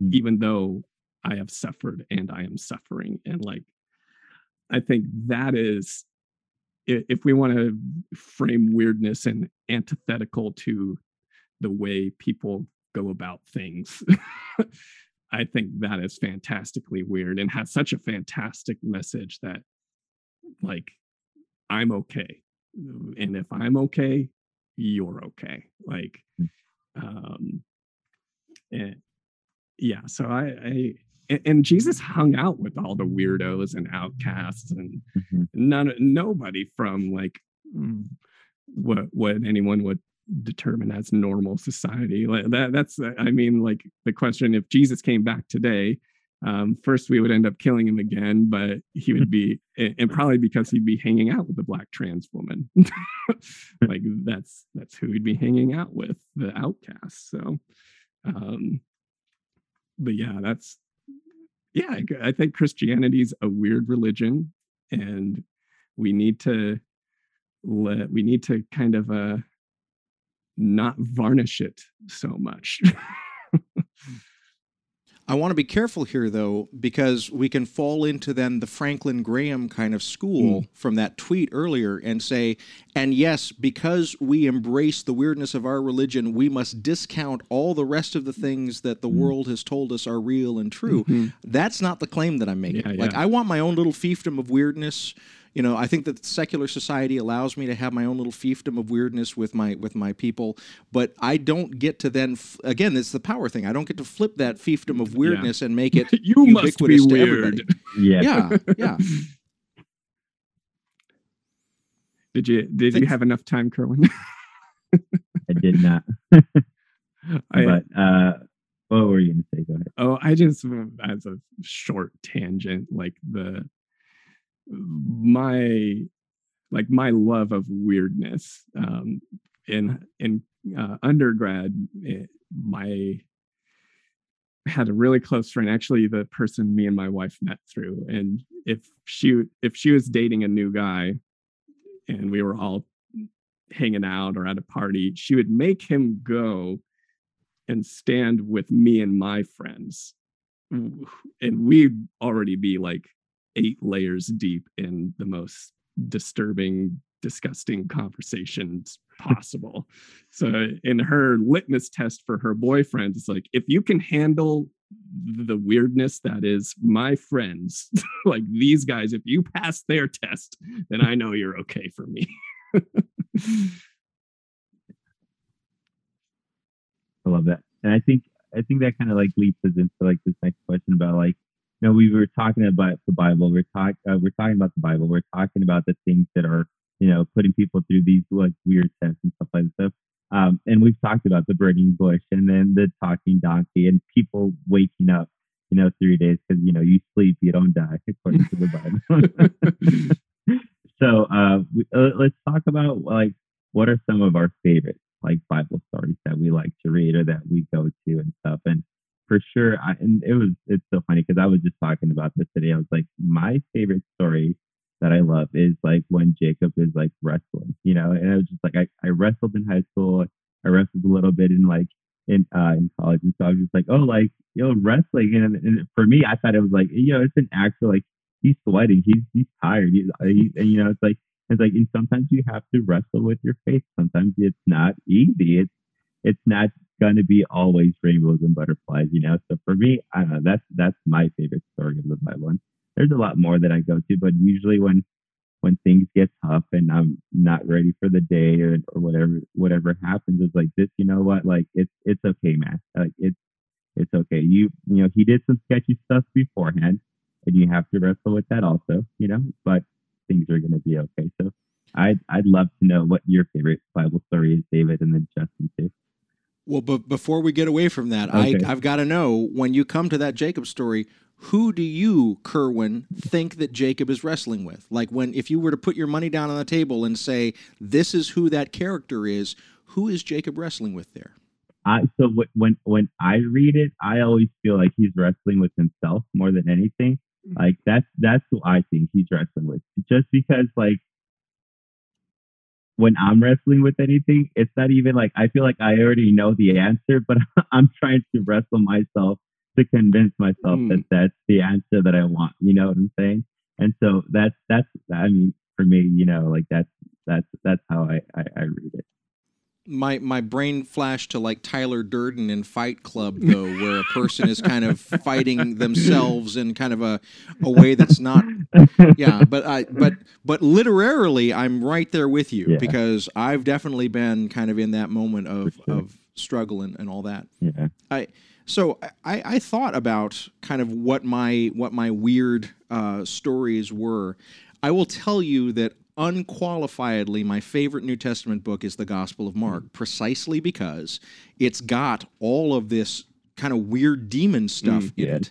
[SPEAKER 2] Mm.
[SPEAKER 1] even though i have suffered and i am suffering and like I think that is, if we want to frame weirdness and antithetical to the way people go about things, I think that is fantastically weird and has such a fantastic message that, like, I'm okay. And if I'm okay, you're okay. Like, um, and yeah, so I, I, and, Jesus hung out with all the weirdos and outcasts and
[SPEAKER 2] Mhm.
[SPEAKER 1] none nobody from like mm, what what anyone would determine as normal society. Like that that's i mean like the question if jesus came back today um first we would end up killing him again but he would be and and probably because he'd be hanging out with the black trans woman. Like that's that's who he'd be hanging out with the outcasts. So um but yeah that's yeah I think christianity's a weird religion and we need to let we need to kind of uh not varnish it so much
[SPEAKER 3] I want to be careful here, though, because we can fall into then the Franklin Graham kind of school from that tweet earlier and say, and yes, because we embrace the weirdness of our religion, we must discount all the rest of the things that the world has told us are real and true.
[SPEAKER 1] Mhm.
[SPEAKER 3] That's not the claim that I'm making.
[SPEAKER 1] Yeah,
[SPEAKER 3] Like,
[SPEAKER 1] yeah.
[SPEAKER 3] I want my own little fiefdom of weirdness. You know, I think that secular society allows me to have my own little fiefdom of weirdness with my with my people, but I don't get to then f- again. It's the power thing. I don't get to flip that fiefdom of weirdness and make it
[SPEAKER 1] you must be
[SPEAKER 3] ubiquitous to
[SPEAKER 1] weird.
[SPEAKER 3] everybody.
[SPEAKER 2] Yeah.
[SPEAKER 3] yeah, yeah.
[SPEAKER 1] Did you did you have enough time, Kerwin?
[SPEAKER 2] I did not.
[SPEAKER 1] I,
[SPEAKER 2] but uh, what were you going to say? Go ahead.
[SPEAKER 1] oh, I just as a short tangent, like the my like my love of weirdness um in in uh, undergrad eh, my had a really close friend actually the person me and my wife met through and if she if she was dating a new guy and we were all hanging out or at a party she would make him go and stand with me and my friends and we'd already be like eight layers deep in the most disturbing disgusting conversations possible so in her litmus test for her boyfriend it's like if you can handle the weirdness that is my friends like these guys if you pass their test then i know you're okay for me
[SPEAKER 2] I love that. And I think I think that kind of like leads us into like this next question about like know we were talking about the Bible. We're talking uh, we're talking about the Bible. We're talking about the things that are you know putting people through these like weird tests and stuff like that. Um, and we've talked about the burning bush and then the talking donkey and people waking up. You know, three days because you know you sleep, you don't die, according to the Bible. so uh, we, uh, let's talk about like what are some of our favorites like Bible stories that we like to read or that we go to and stuff. And for sure, I, and it was it's so funny because I was just talking about this today. I was like, my favorite story that I love is like when Jacob is like wrestling, you know. And I was just like, I, I wrestled in high school. I wrestled a little bit in like in uh in college, and so I was just like, oh, like you know, wrestling. And, and for me, I thought it was like, you know, it's an actual like he's sweating, he's he's tired, he's, he, and you know, it's like it's like, and sometimes you have to wrestle with your faith. Sometimes it's not easy. It's it's not going to be always rainbows and butterflies, you know. So for me, I don't know. That's that's my favorite story of the Bible. And there's a lot more that I go to, but usually when when things get tough and I'm not ready for the day or, or whatever whatever happens, it's like this. You know what? Like it's it's okay, man. Like it's it's okay. You you know he did some sketchy stuff beforehand, and you have to wrestle with that also. You know, but things are going to be okay. So I'd, I'd love to know what your favorite Bible story is, David, and then Justin too.
[SPEAKER 3] Well, but before we get away from that,
[SPEAKER 2] Okay.
[SPEAKER 3] I, I've got to know when you come to that Jacob story, who do you, Kerwin, think that Jacob is wrestling with? Like when, if you were to put your money down on the table and say, this is who that character is, who is Jacob wrestling with there?
[SPEAKER 2] I so wh- when when I read it, I always feel like he's wrestling with himself more than anything. Mm-hmm. Like that's that's who I think he's wrestling with. Just because like when I'm wrestling with anything, it's not even like I feel like I already know the answer, but I'm trying to wrestle myself to convince myself
[SPEAKER 1] Mm.
[SPEAKER 2] that that's the answer that I want. You know what I'm saying? And so that's that's I mean for me, you know, like that's that's that's how I I, I read it.
[SPEAKER 3] My my brain flashed to like Tyler Durden in Fight Club though, where a person is kind of fighting themselves in kind of a, a way that's not yeah, but I but but literarily, I'm right there with you
[SPEAKER 2] Yeah.
[SPEAKER 3] because I've definitely been kind of in that moment of
[SPEAKER 2] sure.
[SPEAKER 3] of struggle and, and all that.
[SPEAKER 2] yeah.
[SPEAKER 3] I So I, I thought about kind of what my what my weird uh, stories were. I will tell you that unqualifiedly my favorite New Testament book is the Gospel of Mark, precisely because it's got all of this kind of weird demon stuff
[SPEAKER 1] Mm,
[SPEAKER 3] in
[SPEAKER 2] yeah.
[SPEAKER 3] it.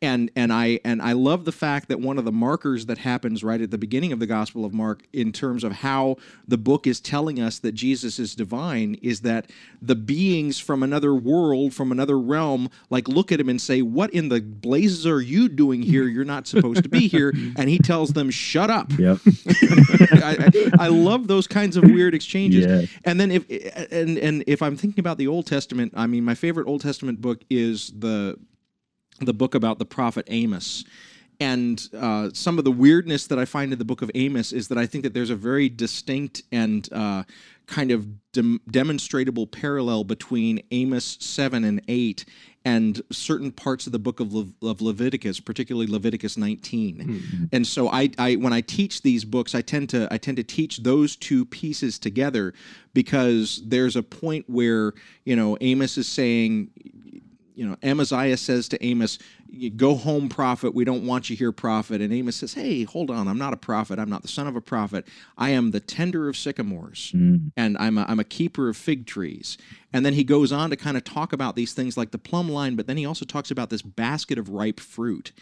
[SPEAKER 3] And and I and I love the fact that one of the markers that happens right at the beginning of the Gospel of Mark in terms of how the book is telling us that Jesus is divine is that the beings from another world, from another realm, like look at him and say, "What in the blazes are you doing here? You're not supposed to be here." And he tells them, "Shut up."
[SPEAKER 2] Yep.
[SPEAKER 3] I, I, I love those kinds of weird exchanges.
[SPEAKER 2] Yeah.
[SPEAKER 3] And then if and and if I'm thinking about the Old Testament, I mean, my favorite Old Testament book is the the book about the prophet Amos. And uh, some of the weirdness that I find in the book of Amos is that I think that there's a very distinct and uh, kind of dem- demonstrable parallel between Amos 7 and 8 and certain parts of the book of, Le- of Leviticus, particularly Leviticus 19.
[SPEAKER 1] Mm-hmm.
[SPEAKER 3] And so I, I when I teach these books, I tend to I tend to teach those two pieces together because there's a point where, you know, Amos is saying you know, Amaziah says to Amos, Go home, prophet. We don't want you here, prophet. And Amos says, Hey, hold on. I'm not a prophet. I'm not the son of a prophet. I am the tender of sycamores,
[SPEAKER 2] Mm.
[SPEAKER 3] and I'm a, I'm a keeper of fig trees. And then he goes on to kind of talk about these things like the plumb line, but then he also talks about this basket of ripe fruit.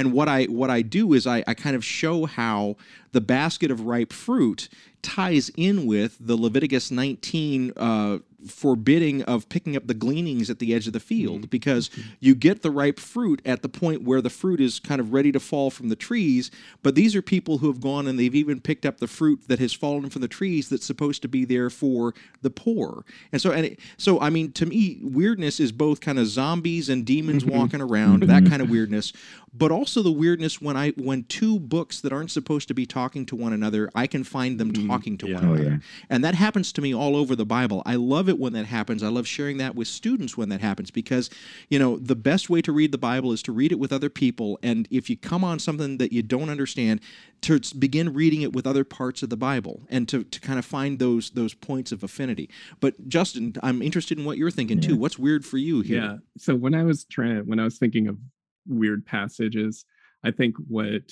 [SPEAKER 3] And what I what I do is I, I kind of show how the basket of ripe fruit ties in with the Leviticus 19 uh, forbidding of picking up the gleanings at the edge of the field mm-hmm. because mm-hmm. you get the ripe fruit at the point where the fruit is kind of ready to fall from the trees. But these are people who have gone and they've even picked up the fruit that has fallen from the trees that's supposed to be there for the poor. And so, and it, so I mean, to me, weirdness is both kind of zombies and demons mm-hmm. walking around, that kind of weirdness, but also the weirdness when I when two books that aren't supposed to be talking to one another, I can find them mm-hmm. talking to one
[SPEAKER 2] Oh,
[SPEAKER 3] another.
[SPEAKER 2] yeah.
[SPEAKER 3] And that happens to me all over the Bible. I love it when that happens. I love sharing that with students when that happens because, you know, the best way to read the Bible is to read it with other people. And if you come on something that you don't understand, to begin reading it with other parts of the Bible and to, to kind of find those those points of affinity. But Justin, I'm interested in what you're thinking too. What's weird for you here?
[SPEAKER 1] Yeah. So when I was trying, when I was thinking of weird passages, I think what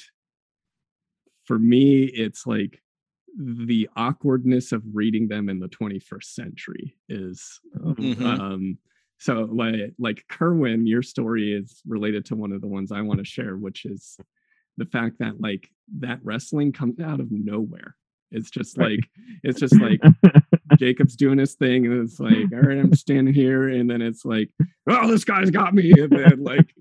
[SPEAKER 1] for me, it's like the awkwardness of reading them in the 21st century is
[SPEAKER 3] Mhm.
[SPEAKER 1] um so like like kerwin your story is related to one of the ones i want to share which is the fact that like that wrestling comes out of nowhere it's just
[SPEAKER 2] Right.
[SPEAKER 1] like it's just like Jacob's doing his thing, and it's like, all right, I'm standing here, and then it's like, oh, this guy's got me, and then like,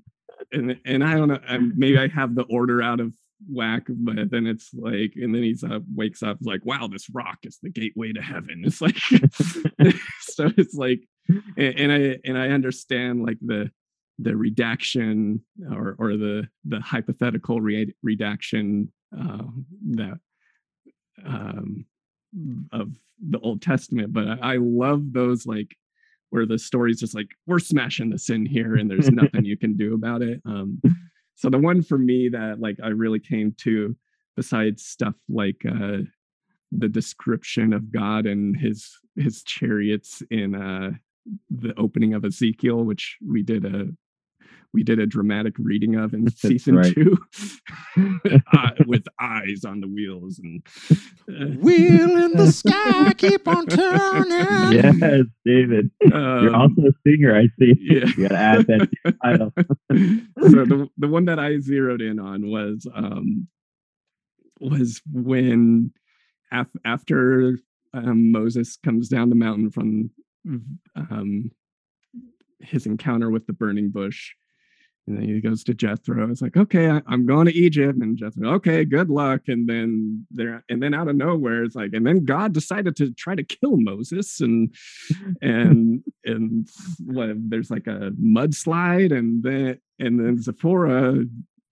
[SPEAKER 1] and and I don't know, maybe I have the order out of whack, but then it's like, and then he's up, wakes up, like, wow, this rock is the gateway to heaven. It's like, so it's like, and, and I and I understand like the the redaction or or the the hypothetical re- redaction uh, that um of the Old Testament, but I, I love those like where the story's just like we're smashing this in here and there's nothing you can do about it. Um, so the one for me that like I really came to, besides stuff like uh, the description of God and his his chariots in uh, the opening of Ezekiel, which we did a we did a dramatic reading of in season
[SPEAKER 2] right.
[SPEAKER 1] two uh, with eyes on the wheels and uh,
[SPEAKER 3] Wheel in the sky, keep on turning.
[SPEAKER 2] yes, David. You're
[SPEAKER 1] um,
[SPEAKER 2] also a singer, I see.
[SPEAKER 1] yeah.
[SPEAKER 2] You gotta add that to title.
[SPEAKER 1] so the the one that I zeroed in on was um was when af- after um, Moses comes down the mountain from um his encounter with the burning bush. And then he goes to Jethro. It's like, okay, I, I'm going to Egypt, and Jethro, okay, good luck. And then there, and then out of nowhere, it's like, and then God decided to try to kill Moses, and and and what? There's like a mudslide, and then and then Zipporah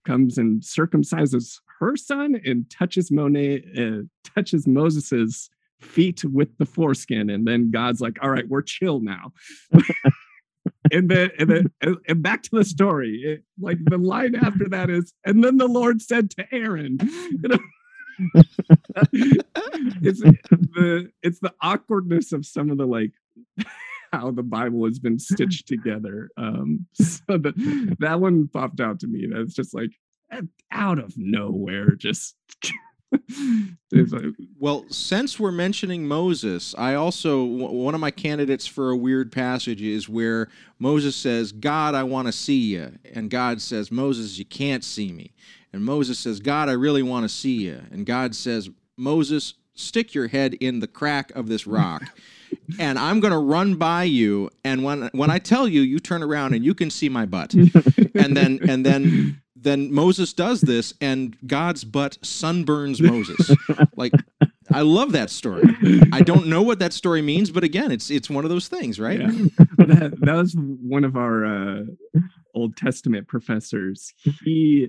[SPEAKER 1] comes and circumcises her son and touches Monet, uh, touches Moses's feet with the foreskin, and then God's like, all right, we're chill now. and then and and, back to the story. It- like the line after that is and then the lord said to aaron you know? It's the it's the awkwardness of some of the like how the bible has been stitched together. Um so the, that one popped out to me that's just like out of nowhere just
[SPEAKER 3] Well, since we're mentioning Moses, I also one of my candidates for a weird passage is where Moses says, "God, I want to see you," and God says, "Moses, you can't see me," and Moses says, "God, I really want to see you," and God says, "Moses, stick your head in the crack of this rock." And I'm gonna run by you, and when when I tell you, you turn around and you can see my butt. And then and then then Moses does this, and God's butt sunburns Moses. Like, I love that story. I don't know what that story means, but again, it's it's one of those things, right?
[SPEAKER 1] Yeah. that, that was one of our uh, Old Testament professors. He,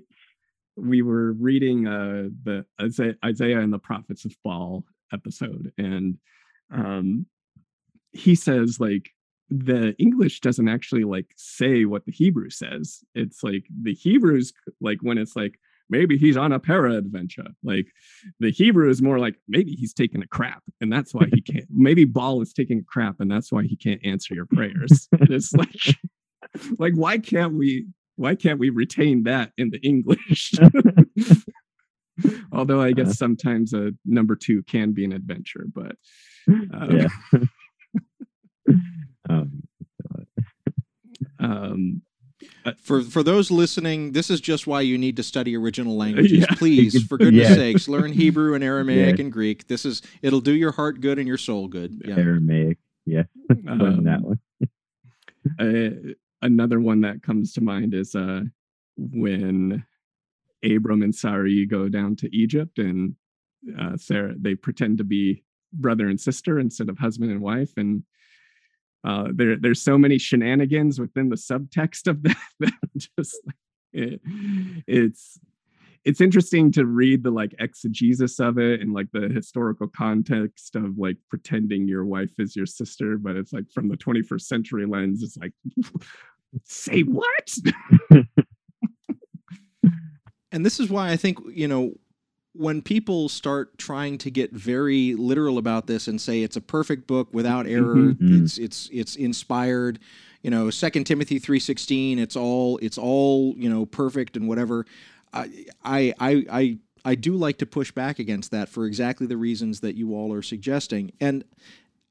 [SPEAKER 1] we were reading uh, the Isaiah, Isaiah and the Prophets of Baal episode, and um, he says like the English doesn't actually like say what the Hebrew says. It's like the Hebrews like when it's like maybe he's on a para adventure. Like the Hebrew is more like maybe he's taking a crap and that's why he can't. maybe Baal is taking a crap and that's why he can't answer your prayers. it's like like why can't we why can't we retain that in the English? Although I guess uh. sometimes a number two can be an adventure, but um, yeah. Um,
[SPEAKER 3] um, uh, for for those listening, this is just why you need to study original languages. Yeah. Please, for goodness yeah. sakes, learn Hebrew and Aramaic yeah. and Greek. This is it'll do your heart good and your soul good.
[SPEAKER 2] Yeah. Aramaic, yeah, um, that one.
[SPEAKER 1] uh, another one that comes to mind is uh, when Abram and Sarai go down to Egypt, and uh, Sarah they pretend to be brother and sister instead of husband and wife, and uh, there there's so many shenanigans within the subtext of that that just it, it's it's interesting to read the like exegesis of it and like the historical context of like pretending your wife is your sister but it's like from the 21st century lens it's like say what?
[SPEAKER 3] And this is why i think you know when people start trying to get very literal about this and say it's a perfect book without mm-hmm. error, mm-hmm. it's it's it's inspired, you know, Second Timothy three sixteen, it's all it's all you know perfect and whatever. I I I I do like to push back against that for exactly the reasons that you all are suggesting, and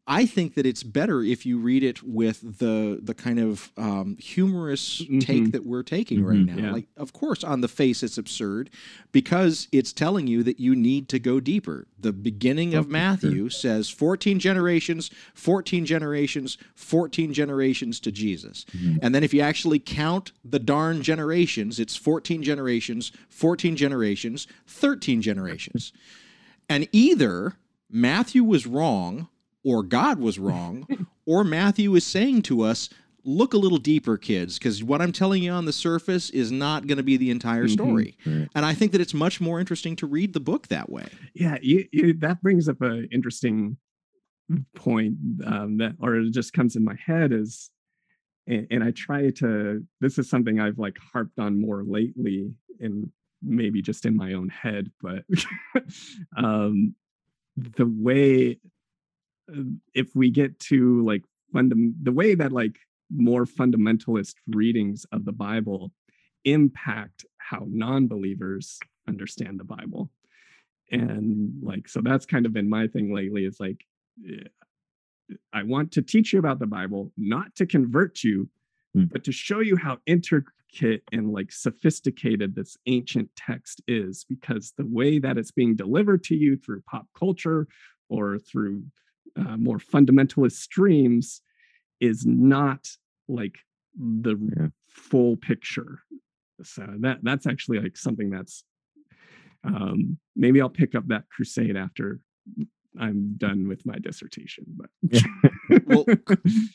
[SPEAKER 3] I think that it's better if you read it with the the kind of um, humorous mm-hmm. take that we're taking mm-hmm, right now. Yeah. Like, of course, on the face, it's absurd because it's telling you that you need to go deeper. The beginning of Matthew says 14 generations, 14 generations, 14 generations to Jesus. Mm-hmm. And then if you actually count the darn generations, it's 14 generations, 14 generations, 13 generations. and either Matthew was wrong or God was wrong, or Matthew is saying to us, look a little deeper, kids, because what I'm telling you on the surface is not going to be the entire mm-hmm. story. Mm-hmm. Right. And I think that it's much more interesting to read the book that way.
[SPEAKER 1] Yeah, you, you, that brings up an interesting point um, that, or it just comes in my head is, and, and I try to. This is something I've like harped on more lately, and maybe just in my own head, but um, the way if we get to like fundam- the way that like more fundamentalist readings of the Bible impact how non-believers understand the Bible. And like so that's kind of been my thing lately is like eh, I want to teach you about the Bible, not to convert you, mm. but to show you how intricate and like sophisticated this ancient text is because the way that it's being delivered to you through pop culture or through uh, more fundamentalist streams is not like the yeah. full picture so that that's actually like something that's um maybe i'll pick up that crusade after I'm done with my dissertation. But
[SPEAKER 3] well,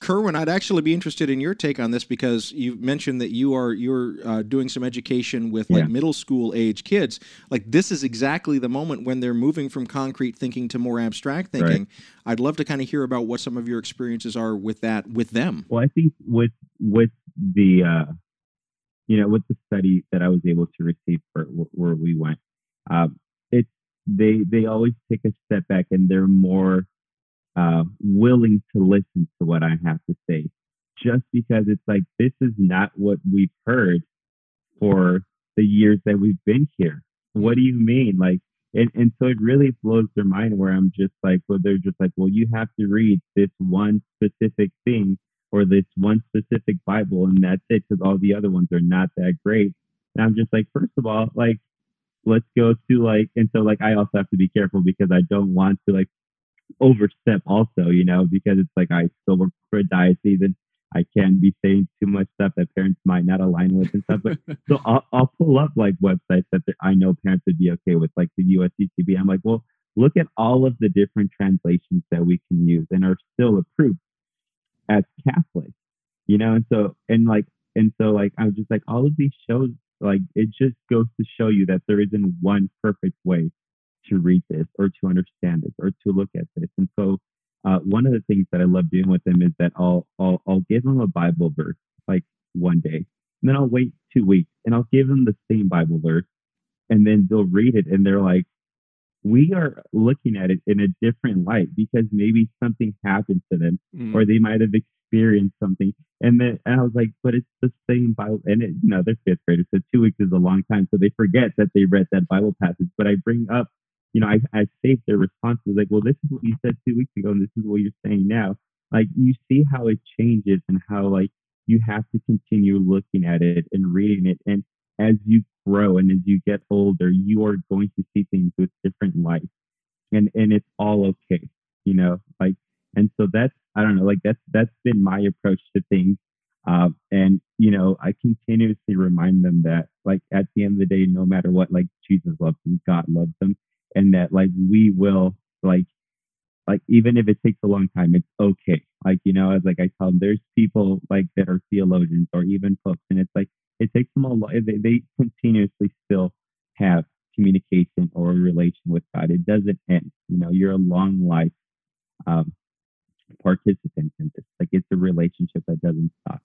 [SPEAKER 3] Kerwin, I'd actually be interested in your take on this because you mentioned that you are you're uh, doing some education with like yeah. middle school age kids. Like this is exactly the moment when they're moving from concrete thinking to more abstract thinking. Right. I'd love to kind of hear about what some of your experiences are with that with them.
[SPEAKER 2] Well, I think with with the uh, you know with the study that I was able to receive for where we went. Um, they they always take a step back and they're more uh, willing to listen to what I have to say, just because it's like this is not what we've heard for the years that we've been here. What do you mean? Like, and, and so it really blows their mind where I'm just like, well, they're just like, well, you have to read this one specific thing or this one specific Bible, and that's it, because all the other ones are not that great. And I'm just like, first of all, like let's go to like and so like i also have to be careful because i don't want to like overstep also you know because it's like i still work for a diocese and i can't be saying too much stuff that parents might not align with and stuff but so I'll, I'll pull up like websites that i know parents would be okay with like the usccb i'm like well look at all of the different translations that we can use and are still approved as catholics you know and so and like And so like I was just like all of these shows like it just goes to show you that there isn't one perfect way to read this or to understand this or to look at this. And so uh, one of the things that I love doing with them is that I'll, I'll I'll give them a Bible verse like one day, and then I'll wait two weeks and I'll give them the same Bible verse, and then they'll read it and they're like, we are looking at it in a different light because maybe something happened to them
[SPEAKER 1] Mm.
[SPEAKER 2] or they might have experienced something. And then and I was like, but it's the same Bible. And it, you know, they're fifth graders, so two weeks is a long time. So they forget that they read that Bible passage. But I bring up, you know, I, I saved their responses like, well, this is what you said two weeks ago, and this is what you're saying now. Like you see how it changes and how like you have to continue looking at it and reading it. And as you grow and as you get older, you are going to see things with different light. And and it's all okay, you know, like and so that's I don't know, like that's that's been my approach to things. Uh, and you know, I continuously remind them that like at the end of the day, no matter what, like Jesus loves them, God loves them, and that like we will like like even if it takes a long time, it's okay. Like you know, as like I tell them, there's people like that are theologians or even folks, and it's like it takes them a lot. They, they continuously still have communication or a relation with God. It doesn't end. You know, you're a long life um, participant in this. Like it's a relationship that doesn't stop.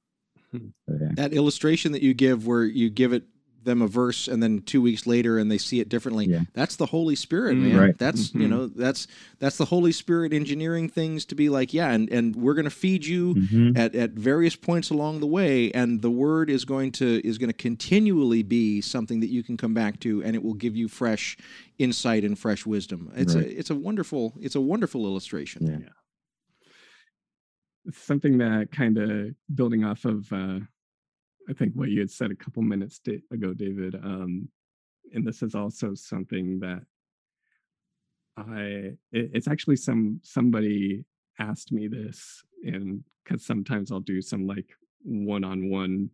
[SPEAKER 1] Hmm.
[SPEAKER 2] So, yeah.
[SPEAKER 3] That illustration that you give, where you give it them a verse and then two weeks later and they see it differently.
[SPEAKER 2] Yeah.
[SPEAKER 3] That's the Holy Spirit,
[SPEAKER 1] Mm.
[SPEAKER 3] man.
[SPEAKER 2] Right.
[SPEAKER 3] That's you
[SPEAKER 1] Mhm.
[SPEAKER 3] know that's that's the Holy Spirit engineering things to be like, yeah, and and we're gonna feed you
[SPEAKER 2] Mhm.
[SPEAKER 3] at, at various points along the way and the word is going to is going to continually be something that you can come back to and it will give you fresh insight and fresh wisdom it's
[SPEAKER 2] Right.
[SPEAKER 3] a it's a wonderful it's a wonderful illustration
[SPEAKER 2] Yeah.
[SPEAKER 1] It's something that kind of building off of uh i think what you had said a couple minutes ago david um and this is also something that i it, it's actually some somebody asked me this and because sometimes i'll do some like one-on-one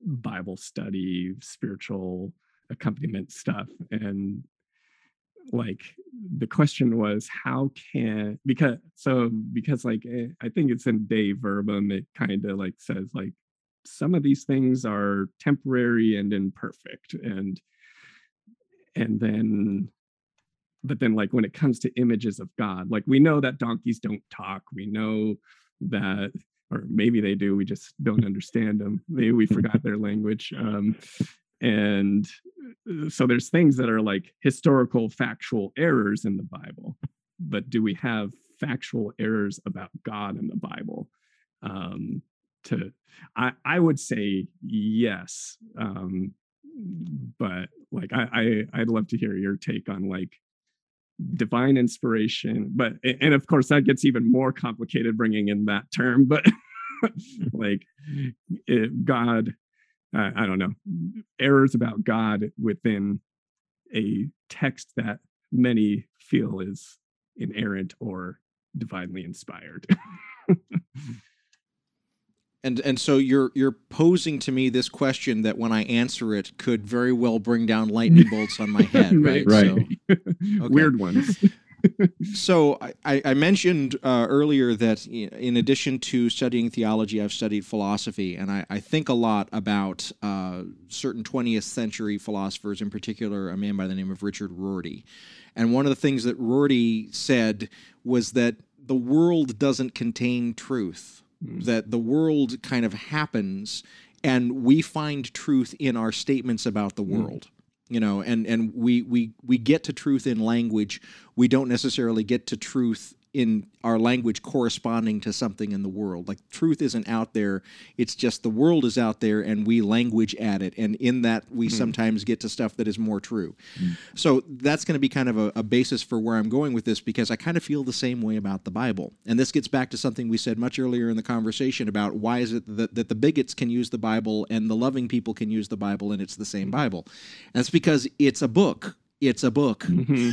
[SPEAKER 1] bible study spiritual accompaniment stuff and like the question was how can because so because like eh, i think it's in Dei Verbum it kind of like says like some of these things are temporary and imperfect and and then but then like when it comes to images of god like we know that donkeys don't talk we know that or maybe they do we just don't understand them maybe we forgot their language um and uh, so there's things that are like historical factual errors in the bible but do we have factual errors about god in the bible? Um to i i would say yes um but like i, I i'd love to hear your take on like divine inspiration but and of course that gets even more complicated bringing in that term but like it, god uh, i don't know errors about god within a text that many feel is inerrant or divinely inspired.
[SPEAKER 3] And and so you're you're posing to me this question that when i answer it could very well bring down lightning bolts on my head right?
[SPEAKER 2] Right.
[SPEAKER 3] So,
[SPEAKER 1] weird ones
[SPEAKER 3] So I- I, mentioned uh, earlier that in addition to studying theology, I've studied philosophy, and I, I think a lot about uh, certain 20th century philosophers, in particular a man by the name of Richard Rorty. And one of the things that Rorty said was that the world doesn't contain truth,
[SPEAKER 1] Mm.
[SPEAKER 3] that the world kind of happens, and we find truth in our statements about the world you know and and we we we get to truth in language. We don't necessarily get to truth in our language corresponding to something in the world. Like truth isn't out there it's just the world is out there and we language at it. And in that we hmm. sometimes get to stuff that is more true. Hmm. So that's going to be kind of a, a basis for where i'm going with this because i kind of feel the same way about the bible. And this gets back to something we said much earlier in the conversation about why is it that, that the bigots can use the bible and the loving people can use the bible and it's the same hmm. bible. And that's because it's a book it's a book
[SPEAKER 1] Mhm.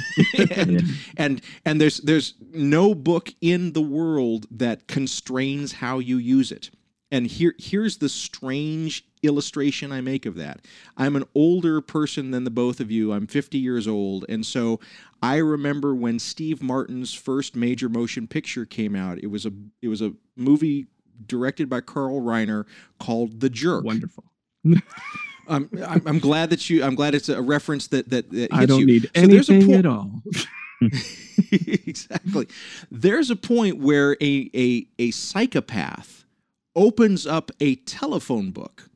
[SPEAKER 3] and, and and there's there's no book in the world that constrains how you use it and here here's the strange illustration I make of that. I'm an older person than the both of you. I'm 50 years old, and so I remember when Steve Martin's first major motion picture came out. It was a it was a movie directed by Carl Reiner, called The Jerk.
[SPEAKER 1] Wonderful.
[SPEAKER 3] Um, I'm, I'm glad that you. I'm glad it's a reference that that, that hits
[SPEAKER 1] I don't
[SPEAKER 3] you.
[SPEAKER 1] need
[SPEAKER 3] So there's a
[SPEAKER 1] anything
[SPEAKER 3] po-
[SPEAKER 1] at all.
[SPEAKER 3] exactly. There's a point where a, a a psychopath opens up a telephone book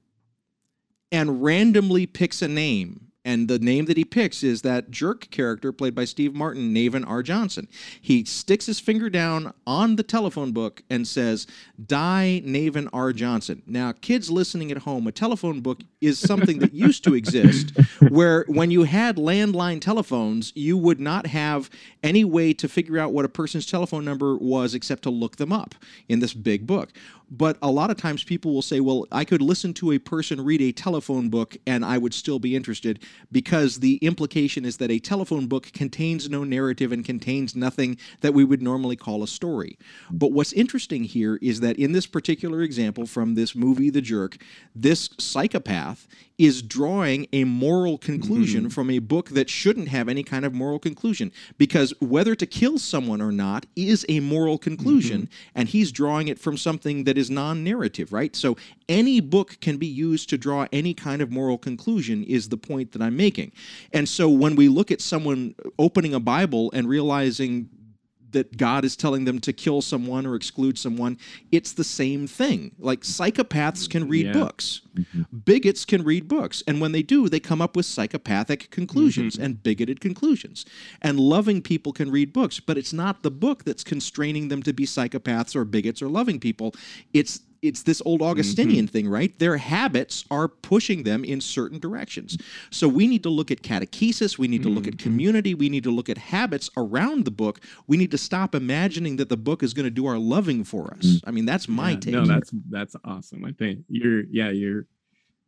[SPEAKER 3] and randomly picks a name. And the name that he picks is that jerk character played by Steve Martin, Navin R. Johnson. He sticks his finger down on the telephone book and says, Die Navin R. Johnson. Now, kids listening at home, a telephone book is something that used to exist where when you had landline telephones, you would not have any way to figure out what a person's telephone number was except to look them up in this big book. But a lot of times people will say, well, I could listen to a person read a telephone book and I would still be interested because the implication is that a telephone book contains no narrative and contains nothing that we would normally call a story. But what's interesting here is that in this particular example from this movie, The Jerk, this psychopath is drawing a moral conclusion mm-hmm. from a book that shouldn't have any kind of moral conclusion. Because whether to kill someone or not is a moral conclusion mm-hmm. and he's drawing it from something that is non-narrative right? So any book can be used to draw any kind of moral conclusion is the point that i'm making. And so when we look at someone opening a bible and realizing that God is telling them to kill someone or exclude someone. It's the same thing. Like psychopaths can read
[SPEAKER 1] Yeah.
[SPEAKER 3] books, mm-hmm. bigots can read books. And when they do, they come up with psychopathic conclusions mm-hmm. and bigoted conclusions. And loving people can read books, but it's not the book that's constraining them to be psychopaths or bigots or loving people. It's it's this old Augustinian mm-hmm. thing, right? Their habits are pushing them in certain directions. So we need to look at catechesis, we need to look at mm-hmm. community, we need to look at habits around the book. We need to stop imagining that the book is going to do our loving for us. Mm. I mean, that's my
[SPEAKER 1] Yeah,
[SPEAKER 3] take.
[SPEAKER 1] No, that's that's awesome. I think you're yeah, you're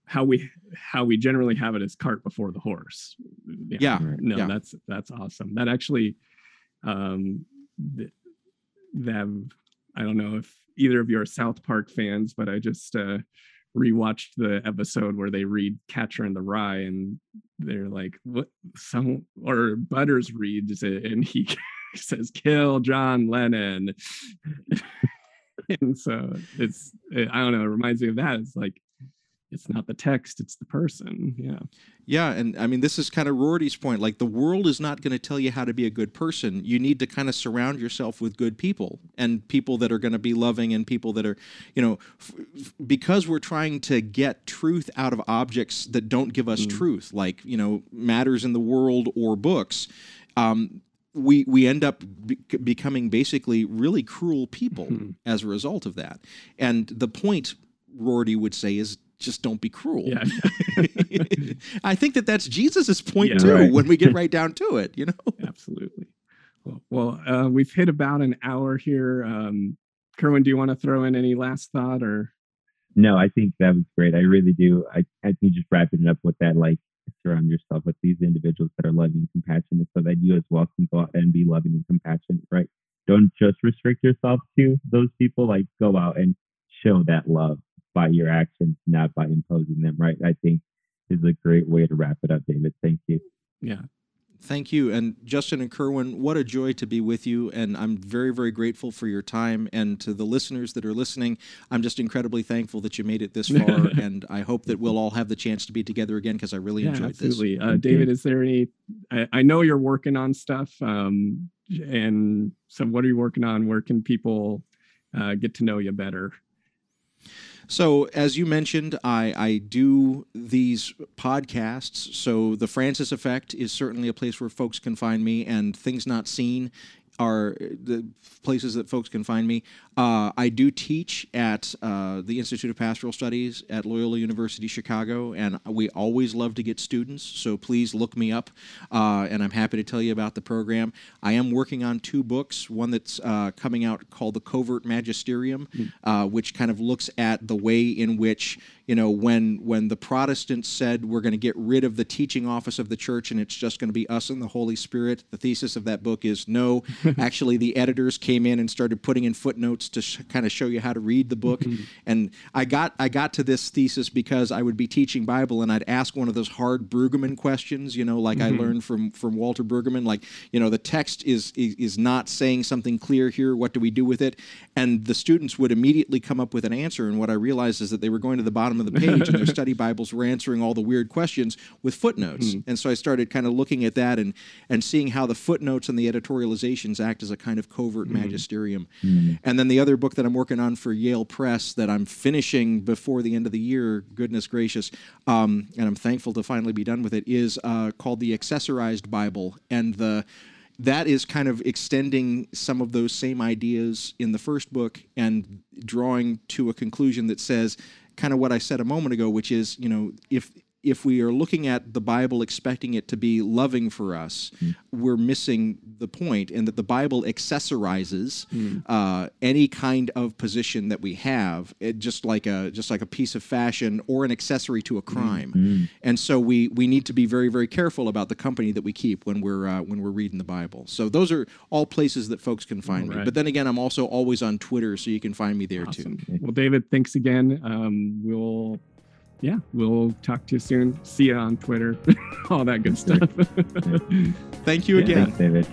[SPEAKER 1] how we how we generally have it is cart before the horse.
[SPEAKER 3] Yeah,
[SPEAKER 2] Right.
[SPEAKER 1] No,
[SPEAKER 3] yeah.
[SPEAKER 1] that's that's awesome. That actually um th- that I don't know if either of you are South Park fans, but I just uh rewatched the episode where they read Catcher in the Rye and they're like what some or Butters reads it and he says kill John Lennon. and so it's I don't know, it reminds me of that. It's like it's not the text, it's the person. Yeah.
[SPEAKER 3] Yeah, and I mean, this is kind of Rorty's point. Like, the world is not going to tell you how to be a good person. You need to kind of surround yourself with good people and people that are going to be loving and people that are, you know, f- f- because we're trying to get truth out of objects that don't give us truth, like, you know, matters in the world or books. Um, we, we end up be- becoming basically really cruel people as a result of that. And the point, Rorty would say, is just don't be cruel.
[SPEAKER 1] Yeah.
[SPEAKER 3] I think that that's Jesus's point
[SPEAKER 1] Yeah.
[SPEAKER 3] too
[SPEAKER 2] Right.
[SPEAKER 3] when we get right down to it, you know.
[SPEAKER 1] Absolutely. Well, well uh, we've hit about an hour here. Um, Kerwin, do you want to throw in any last thought or?
[SPEAKER 2] No, I think that was great. I really do. I, I think just wrapping it up with that, like surround yourself with these individuals that are loving and compassionate so that you as well can go out and be loving and compassionate, right? Don't just restrict yourself to those people, like go out and show that love by your actions, not by imposing them, right? I think is a great way to wrap it up, David. Thank you.
[SPEAKER 1] Yeah.
[SPEAKER 3] Thank you. And Justin and Kerwin, what a joy to be with you. And I'm very, very grateful for your time. And to the listeners that are listening, I'm just incredibly thankful that you made it this far. and I hope that we'll all have the chance to be together again because I really
[SPEAKER 1] Yeah,
[SPEAKER 3] enjoyed this.
[SPEAKER 1] absolutely. Uh, David,
[SPEAKER 2] you.
[SPEAKER 1] is there any? I, I know you're working on stuff. Um, and so, what are you working on? Where can people uh, get to know you better?
[SPEAKER 3] So, as you mentioned, I, I do these podcasts. So, The Francis Effect is certainly a place where folks can find me, and Things Not Seen are the places that folks can find me. Uh, I do teach at uh, the Institute of Pastoral Studies at Loyola University Chicago, and we always love to get students. So please look me up, uh, and I'm happy to tell you about the program. I am working on two books. One that's uh, coming out called The Covert Magisterium, uh, which kind of looks at the way in which you know when when the Protestants said we're going to get rid of the teaching office of the church and it's just going to be us and the Holy Spirit. The thesis of that book is no. actually, the editors came in and started putting in footnotes to sh- kind of show you how to read the book. Mm-hmm. and I got I got to this thesis because I would be teaching Bible and I'd ask one of those hard Brueggemann questions. You know, like I mm-hmm. learned from from Walter Brueggemann, like you know the text is, is is not saying something clear here. What do we do with it? And the students would immediately come up with an answer. And what I realized is that they were going to the bottom of the page and their study Bibles were answering all the weird questions with footnotes. And so I started kind of looking at that and and seeing how the footnotes and the editorializations act as a kind of covert magisterium. And then the other book that I'm working on for Yale Press that I'm finishing before the end of the year, goodness gracious, um, and I'm thankful to finally be done with it, is uh, called the Accessorized Bible. And the that is kind of extending some of those same ideas in the first book and drawing to a conclusion that says kind of what I said a moment ago, which is, you know, if if we are looking at the Bible expecting it to be loving for us, we're missing the point, and that the Bible accessorizes uh, any kind of position that we have, it, just like a just like a piece of fashion or an accessory to a crime. And so we we need to be very very careful about the company that we keep when we're uh, when we're reading the Bible. So those are all places that folks can find me. But then again, I'm also always on Twitter, so you can find me there too.
[SPEAKER 1] Well, David, thanks again. Um, we'll, yeah, we'll talk to you soon. See you on Twitter, all that good stuff.
[SPEAKER 3] Thank you
[SPEAKER 1] Yeah.
[SPEAKER 3] again.
[SPEAKER 2] Thanks, David.